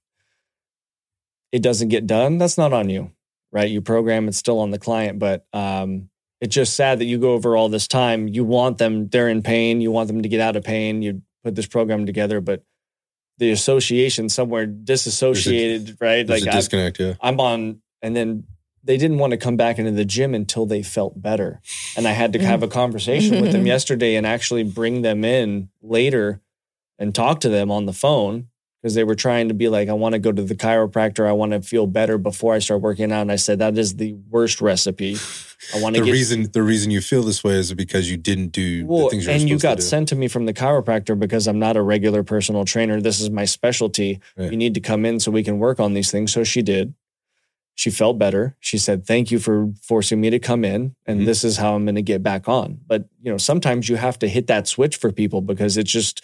it doesn't get done, that's not on you, right? You program it's still on the client, but um it's just sad that you go over all this time. You want them, they're in pain. You want them to get out of pain. You put this program together, but the association somewhere disassociated, a, right? Like disconnect, I, yeah. I'm on, and then they didn't want to come back into the gym until they felt better. And I had to have a mm. conversation with them [laughs] yesterday and actually bring them in later and talk to them on the phone because they were trying to be like, I want to go to the chiropractor. I want to feel better before I start working out. And I said, that is the worst recipe. I want to the get, reason the reason you feel this way is because you didn't do well, the things you're and you got to sent to me from the chiropractor because I'm not a regular personal trainer. This is my specialty. Right. You need to come in so we can work on these things. So she did. She felt better. She said, "Thank you for forcing me to come in, and mm-hmm. this is how I'm going to get back on." But you know, sometimes you have to hit that switch for people because it's just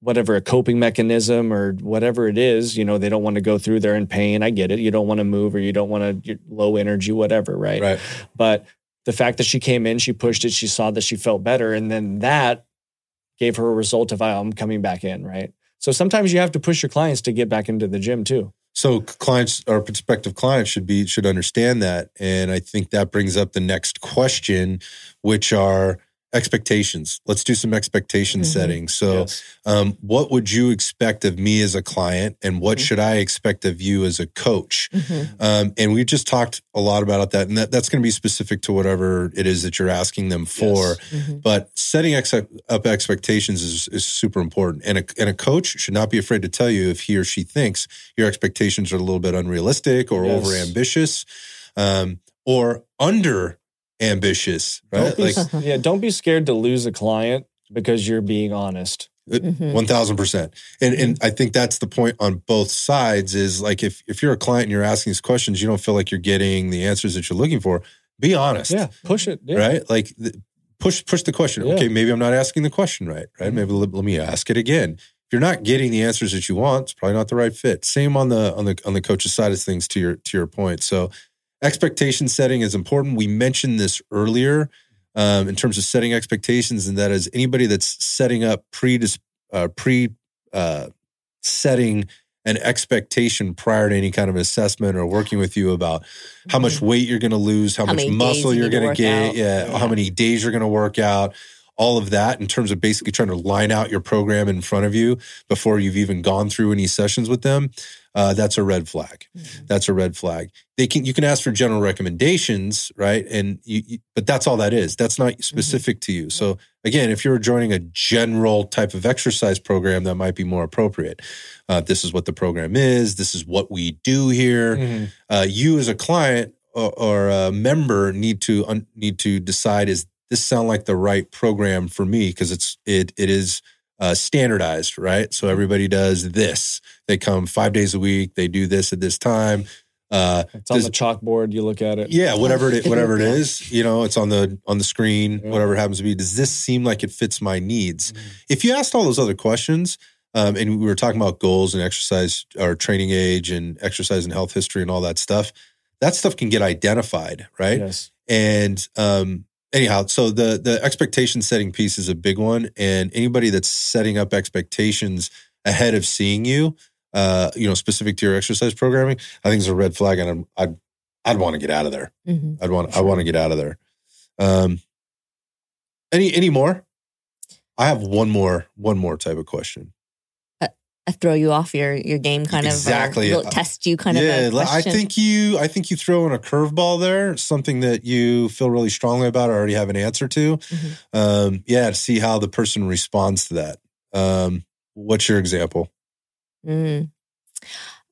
whatever a coping mechanism or whatever it is. You know, they don't want to go through. They're in pain. I get it. You don't want to move or you don't want to low energy, whatever. Right. Right. But the fact that she came in, she pushed it. She saw that she felt better, and then that gave her a result of, oh, "I'm coming back in." Right. So sometimes you have to push your clients to get back into the gym too. So clients or prospective clients should be should understand that, and I think that brings up the next question, which are expectations. Let's do some expectation mm-hmm. setting. So, yes. um, what would you expect of me as a client, and what mm-hmm. should I expect of you as a coach? Mm-hmm. Um, and we just talked a lot about that, and that, that's going to be specific to whatever it is that you're asking them for. Yes. Mm-hmm. But setting ex- up expectations is, is super important, and a, and a coach should not be afraid to tell you if he or she thinks your expectations are a little bit unrealistic or yes. over ambitious. Um, or under ambitious, right? Be, like, yeah, don't be scared to lose a client because you're being honest. Mm-hmm. One thousand percent, and and I think that's the point on both sides. Is like if if you're a client and you're asking these questions, you don't feel like you're getting the answers that you're looking for. Be honest. Yeah, push it. Yeah. Right, like push push the question. Yeah. Okay, maybe I'm not asking the question right. Right, mm-hmm. maybe let, let me ask it again. If you're not getting the answers that you want, it's probably not the right fit. Same on the on the on the coach's side of things. To your to your point, so expectation setting is important. We mentioned this earlier um, in terms of setting expectations, and that is anybody that's setting up pre uh, pre uh, setting an expectation prior to any kind of assessment or working with you about how much mm-hmm. weight you're going to lose, how, how much muscle you're going to get, yeah, yeah, how many days you're going to work out. all of that in terms of basically trying to line out your program in front of you before you've even gone through any sessions with them, uh, that's a red flag. Mm-hmm. That's a red flag. They can you can ask for general recommendations, right? And you, you, but that's all that is. That's not mm-hmm. specific mm-hmm. to you. So again, if you're joining a general type of exercise program, that might be more appropriate. Uh, this is what the program is. This is what we do here. Mm-hmm. Uh, you as a client or, or, a member need to un, need to decide is this sound like the right program for me because it's it it is uh, standardized, right? So everybody does this. They come five days a week. They do this at this time. Uh, it's on does, the chalkboard. You look at it. Yeah, whatever it whatever it [laughs] is, you know, it's on the on the screen. Yeah. Whatever it happens to be. Does this seem like it fits my needs? Mm-hmm. If you asked all those other questions, um, and we were talking about goals and exercise or training age and exercise and health history and all that stuff, that stuff can get identified, right? Yes. And um, anyhow, so the the expectation setting piece is a big one, and anybody that's setting up expectations ahead of seeing you, uh, you know, specific to your exercise programming, I think is a red flag, and I'm, I'd I'd want to get out of there. Mm-hmm. I'd want. I want to get out of there. Um, any any more? I have one more one more type of question throw you off your your game kind exactly. of exactly test you kind yeah, of I think you I think you throw in a curveball there something that you feel really strongly about or already have an answer to mm-hmm. um, yeah to see how the person responds to that um, what's your example mm.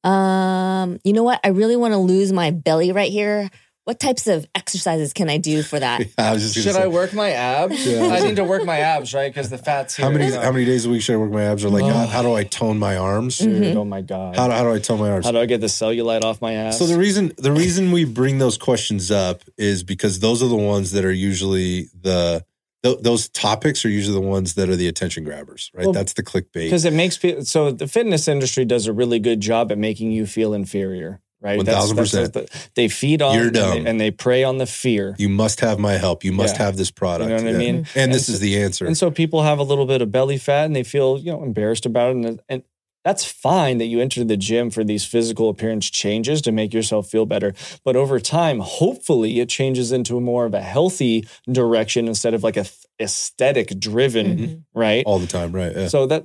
um you know what I really want to lose my belly right here what types of exercises can I do for that? [laughs] Yeah, I should say. I work my abs? Yeah. I need to work my abs, right? Because the fat's here. How many how many days a week should I work my abs? Or like, oh. how, how, do I tone my arms? Mm-hmm. Oh my god! How, how do I tone my arms? How do I get the cellulite off my ass? So the reason the reason we bring those questions up is because those are the ones that are usually the th- those topics are usually the ones that are the attention grabbers, right? Well, That's the clickbait. Because it makes people. So the fitness industry does a really good job at making you feel inferior right? One thousand percent. They feed on You're dumb. And, they, and they prey on the fear. You must have my help. You must yeah. have this product. You know what yeah. I mean? And, and this so, is the answer. And so people have a little bit of belly fat and they feel you know embarrassed about it, and, and that's fine that you enter the gym for these physical appearance changes to make yourself feel better. But over time, hopefully, it changes into more of a healthy direction instead of like a aesthetic driven, mm-hmm. right? All the time, right? Yeah. So that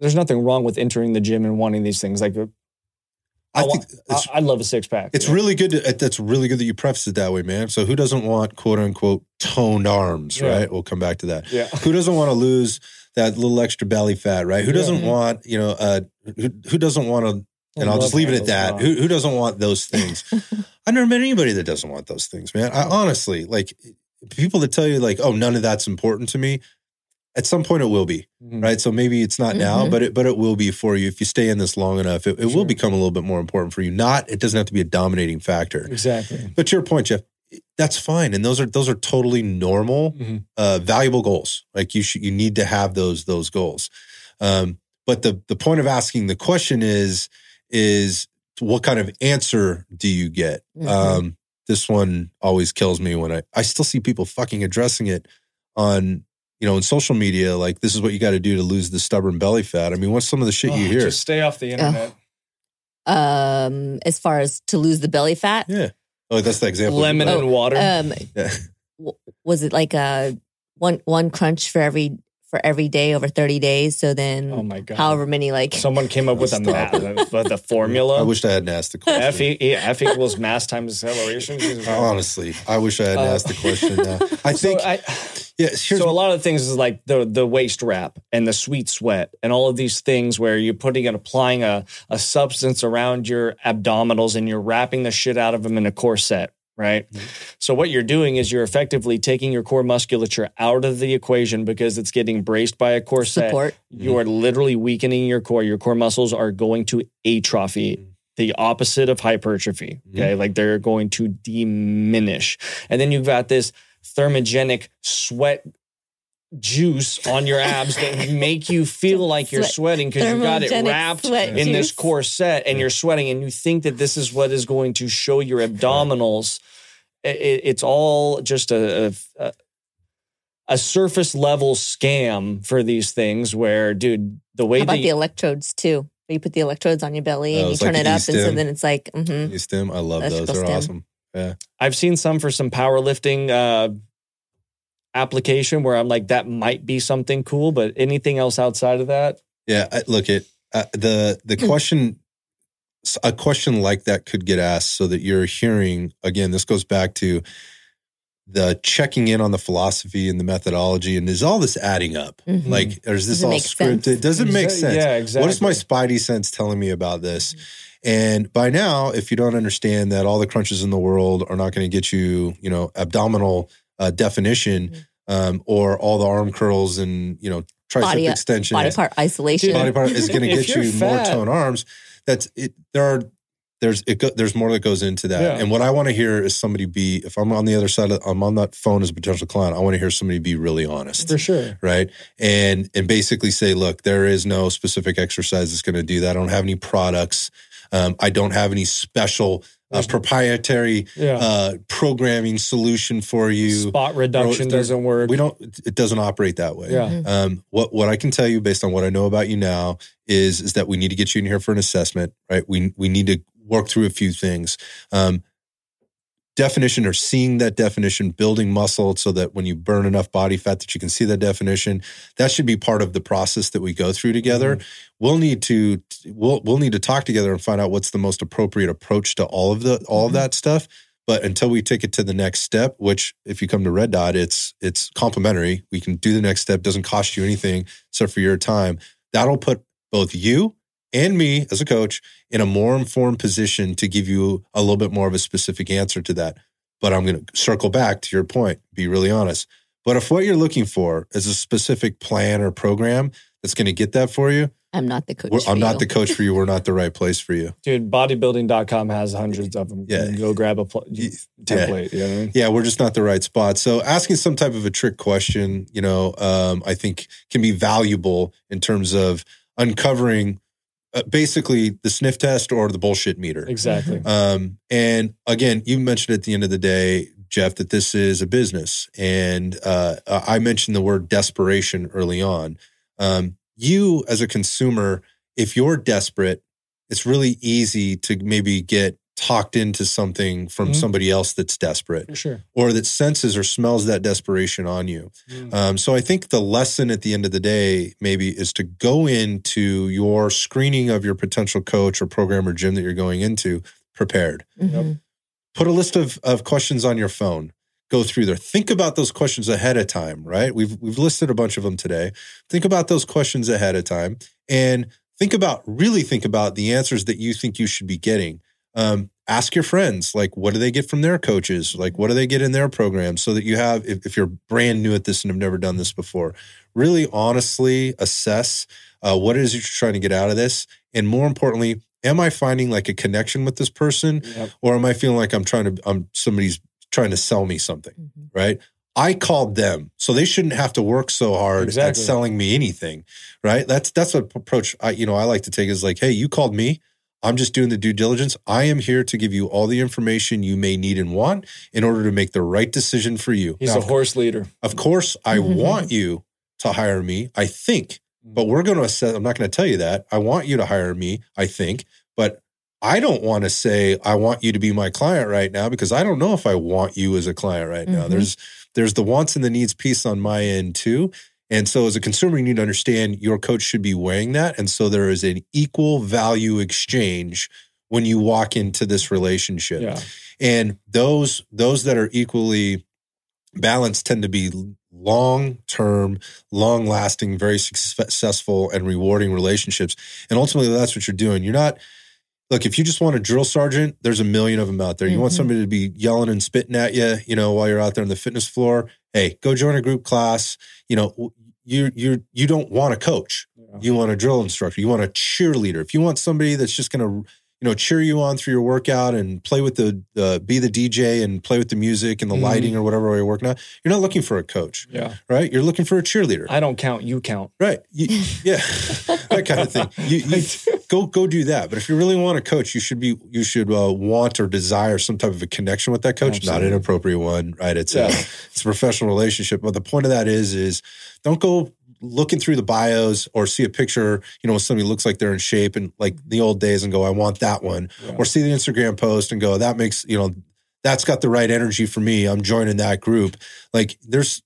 there's nothing wrong with entering the gym and wanting these things. Like I, I think I'd love a six pack. It's yeah. really good. To, that's really good that you preface it that way, man. So who doesn't want quote unquote toned arms, yeah. right? We'll come back to that. Yeah. Who doesn't want to lose that little extra belly fat, right? Who doesn't yeah. want, you know, uh, who, who doesn't want to, and I'll just leave it at that. Who, who doesn't want those things? [laughs] I've never met anybody that doesn't want those things, man. I honestly like people that tell you like, oh, none of that's important to me at some point it will be mm-hmm. right so maybe it's not mm-hmm. now but it but it will be for you if you stay in this long enough it, it sure. will become a little bit more important for you not it doesn't have to be a dominating factor exactly but to your point jeff that's fine and those are those are totally normal mm-hmm. uh, valuable goals like you should you need to have those those goals um, but the the point of asking the question is is what kind of answer do you get mm-hmm. um, this one always kills me when i i still see people fucking addressing it on you know, in social media, like this is what you got to do to lose the stubborn belly fat. I mean, what's some of the shit oh, you hear? Just stay off the internet. Um, as far as to lose the belly fat, yeah. Oh, that's the example. Lemon and water. Um, yeah. was it like a one one crunch for every for every day over 30 days. So then, oh my God. however many, like. Someone came up with a math, the formula. I wish I hadn't asked the question. F, e, F equals mass times acceleration. Honestly, I wish I hadn't uh, asked the question. I [laughs] think. So, I, yeah, so a lot of things is like the the waist wrap and the sweet sweat and all of these things where you're putting and applying a, a substance around your abdominals and you're wrapping the shit out of them in a corset right? Mm-hmm. So what you're doing is you're effectively taking your core musculature out of the equation because it's getting braced by a corset. Support. You are literally weakening your core. Your core muscles are going to atrophy. Mm-hmm. The opposite of hypertrophy. Okay. Mm-hmm. Like they're going to diminish. And then you've got this thermogenic sweat juice on your abs that make you feel [laughs] like you're sweating because you got it wrapped in juice. this corset and you're sweating and you think that this is what is going to show your abdominals it, it's all just a, a, a surface level scam for these things. Where, dude, the way How about the, the electrodes too? Where you put the electrodes on your belly oh, and you turn like it up, and so then it's like mm-hmm. stim. I love those. They're stim. awesome. Yeah, I've seen some for some powerlifting. Uh, application where I'm like, that might be something cool, but anything else outside of that? Yeah, I, look at uh, the the question. A question like that could get asked so that you're hearing again. This goes back to the checking in on the philosophy and the methodology, and is all this adding up? Mm-hmm. Like, or is this all scripted? Sense? Does it make sense? Yeah, exactly. What is my spidey sense telling me about this? Mm-hmm. And by now, if you don't understand that all the crunches in the world are not going to get you, you know, abdominal uh, definition mm-hmm. um, or all the arm curls and, you know, tricep body, extension, body part isolation, body part is going [laughs] to get you fat, more tone arms. That's it. There are there's it go, there's more that goes into that. Yeah. And what I want to hear is somebody be if I'm on the other side of I'm on that phone as a potential client, I want to hear somebody be really honest. For sure. Right? And and basically say, look, there is no specific exercise that's going to do that. I don't have any products. Um, I don't have any special uh, proprietary yeah. uh, programming solution for you. Spot reduction doesn't work. We don't. It doesn't operate that way. Yeah. Mm-hmm. Um, what what I can tell you based on what I know about you now is is that we need to get you in here for an assessment. Right. We we need to work through a few things. Um, definition or seeing that definition, building muscle so that when you burn enough body fat that you can see that definition, that should be part of the process that we go through together. Mm-hmm. We'll need to we'll we'll need to talk together and find out what's the most appropriate approach to all of the all mm-hmm. of that stuff. But until we take it to the next step, which if you come to Red Dot, it's it's complimentary. We can do the next step, doesn't cost you anything except for your time. That'll put both you and me as a coach in a more informed position to give you a little bit more of a specific answer to that. But I'm going to circle back to your point, be really honest. But if what you're looking for is a specific plan or program that's going to get that for you, I'm not the coach. I'm not you. the coach for you. We're not the right place for you. [laughs] Dude, bodybuilding.com has hundreds of them. Yeah. go grab a pl- template. Yeah. You know? yeah, we're just not the right spot. So asking some type of a trick question, you know, um, I think can be valuable in terms of uncovering uh, basically the sniff test or the bullshit meter. Exactly. Um, and again, you mentioned at the end of the day, Jeff, that this is a business. And uh, I mentioned the word desperation early on. Um, you, as a consumer, if you're desperate, it's really easy to maybe get talked into something from mm-hmm. somebody else that's desperate sure. or that senses or smells that desperation on you. Mm. Um, so I think the lesson at the end of the day maybe is to go into your screening of your potential coach or program or gym that you're going into prepared. Mm-hmm. Put a list of, of questions on your phone. Go through there. Think about those questions ahead of time, right? We've we've listed a bunch of them today. Think about those questions ahead of time and think about really think about the answers that you think you should be getting um, ask your friends like what do they get from their coaches like what do they get in their programs so that you have if, if you're brand new at this and have never done this before really honestly assess uh, what it is you're trying to get out of this and more importantly am i finding like a connection with this person yep. or am i feeling like i'm trying to i'm somebody's trying to sell me something mm-hmm. right I called them, so they shouldn't have to work so hard exactly. at selling me anything, right? That's that's what approach I you know I like to take is like, hey, you called me, I'm just doing the due diligence. I am here to give you all the information you may need and want in order to make the right decision for you. He's now, a horse leader. Of course, I want [laughs] you to hire me, I think, but we're going to assess. I'm not going to tell you that. I want you to hire me, I think, but I don't want to say I want you to be my client right now because I don't know if I want you as a client right now. Mm-hmm. There's there's the wants and the needs piece on my end too. And so, as a consumer, you need to understand your coach should be weighing that. And so, there is an equal value exchange when you walk into this relationship. Yeah. And those those that are equally balanced tend to be long term, long lasting, very successful and rewarding relationships. And ultimately, that's what you're doing. You're not look, if you just want a drill sergeant, there's a million of them out there. You mm-hmm. want somebody to be yelling and spitting at you, you know, while you're out there on the fitness floor. Hey, go join a group class. You know, you you you don't want a coach. Yeah. You want a drill instructor. You want a cheerleader. If you want somebody that's just going to you know cheer you on through your workout and play with the uh, be the DJ and play with the music and the mm. lighting or whatever you're working on. You're not looking for a coach. Yeah. Right. You're looking for a cheerleader. I don't count. You count. Right. You, [laughs] yeah. [laughs] that kind of thing. You, you, go go do that. But if you really want a coach, you should be you should uh, want or desire some type of a connection with that coach, Absolutely. not an appropriate one. Right. It's yeah. a it's a professional relationship. But the point of that is is don't go looking through the bios or see a picture, you know, somebody looks like they're in shape and like mm-hmm. the old days and go, I want that one. Yeah. Or see the Instagram post and go, that makes, you know, that's got the right energy for me. I'm joining that group. Like there's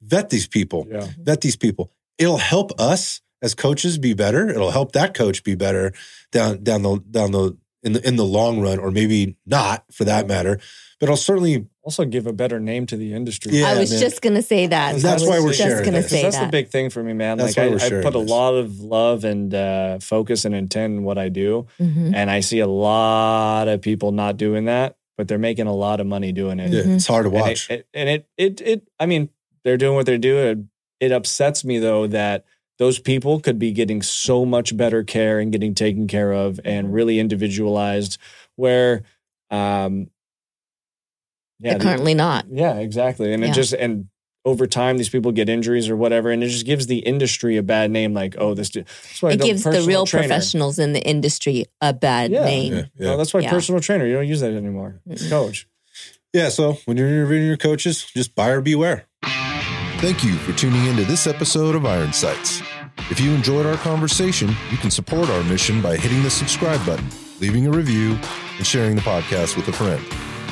vet these people, Yeah. Mm-hmm. vet these people. It'll help us as coaches be better. It'll help that coach be better down down the down the in the in the long run, or maybe not for that matter. But it'll certainly Also give a better name to the industry. Yeah, I was man. just gonna say that. That's I why we're just sharing gonna this. say that's that. the big thing for me, man. That's like why we're I, I sharing put a lot of love and uh, focus and intent in what I do, Mhm. and I see a lot of people not doing that, but they're making a lot of money doing it. yeah, Mhm. it's hard to And watch. it, and it, it, it, I mean, they're doing what they're doing. It upsets me though that those people could be getting so much better care and getting taken care of and really individualized. Where, um, yeah, They're the- currently not. yeah, exactly. And Yeah. it just and over time these people get injuries or whatever, and it just gives the industry a bad name. Like, oh, this. That's why It gives the real trainer. professionals in the industry a bad Yeah. name. yeah, No, yeah. that's why Yeah. personal trainer. You don't use that anymore. Mm-mm. coach. yeah. So when you're interviewing your coaches, just buyer beware. Thank you for tuning into this episode of Iron Sights. If you enjoyed our conversation, you can support our mission by hitting the subscribe button, leaving a review, and sharing the podcast with a friend.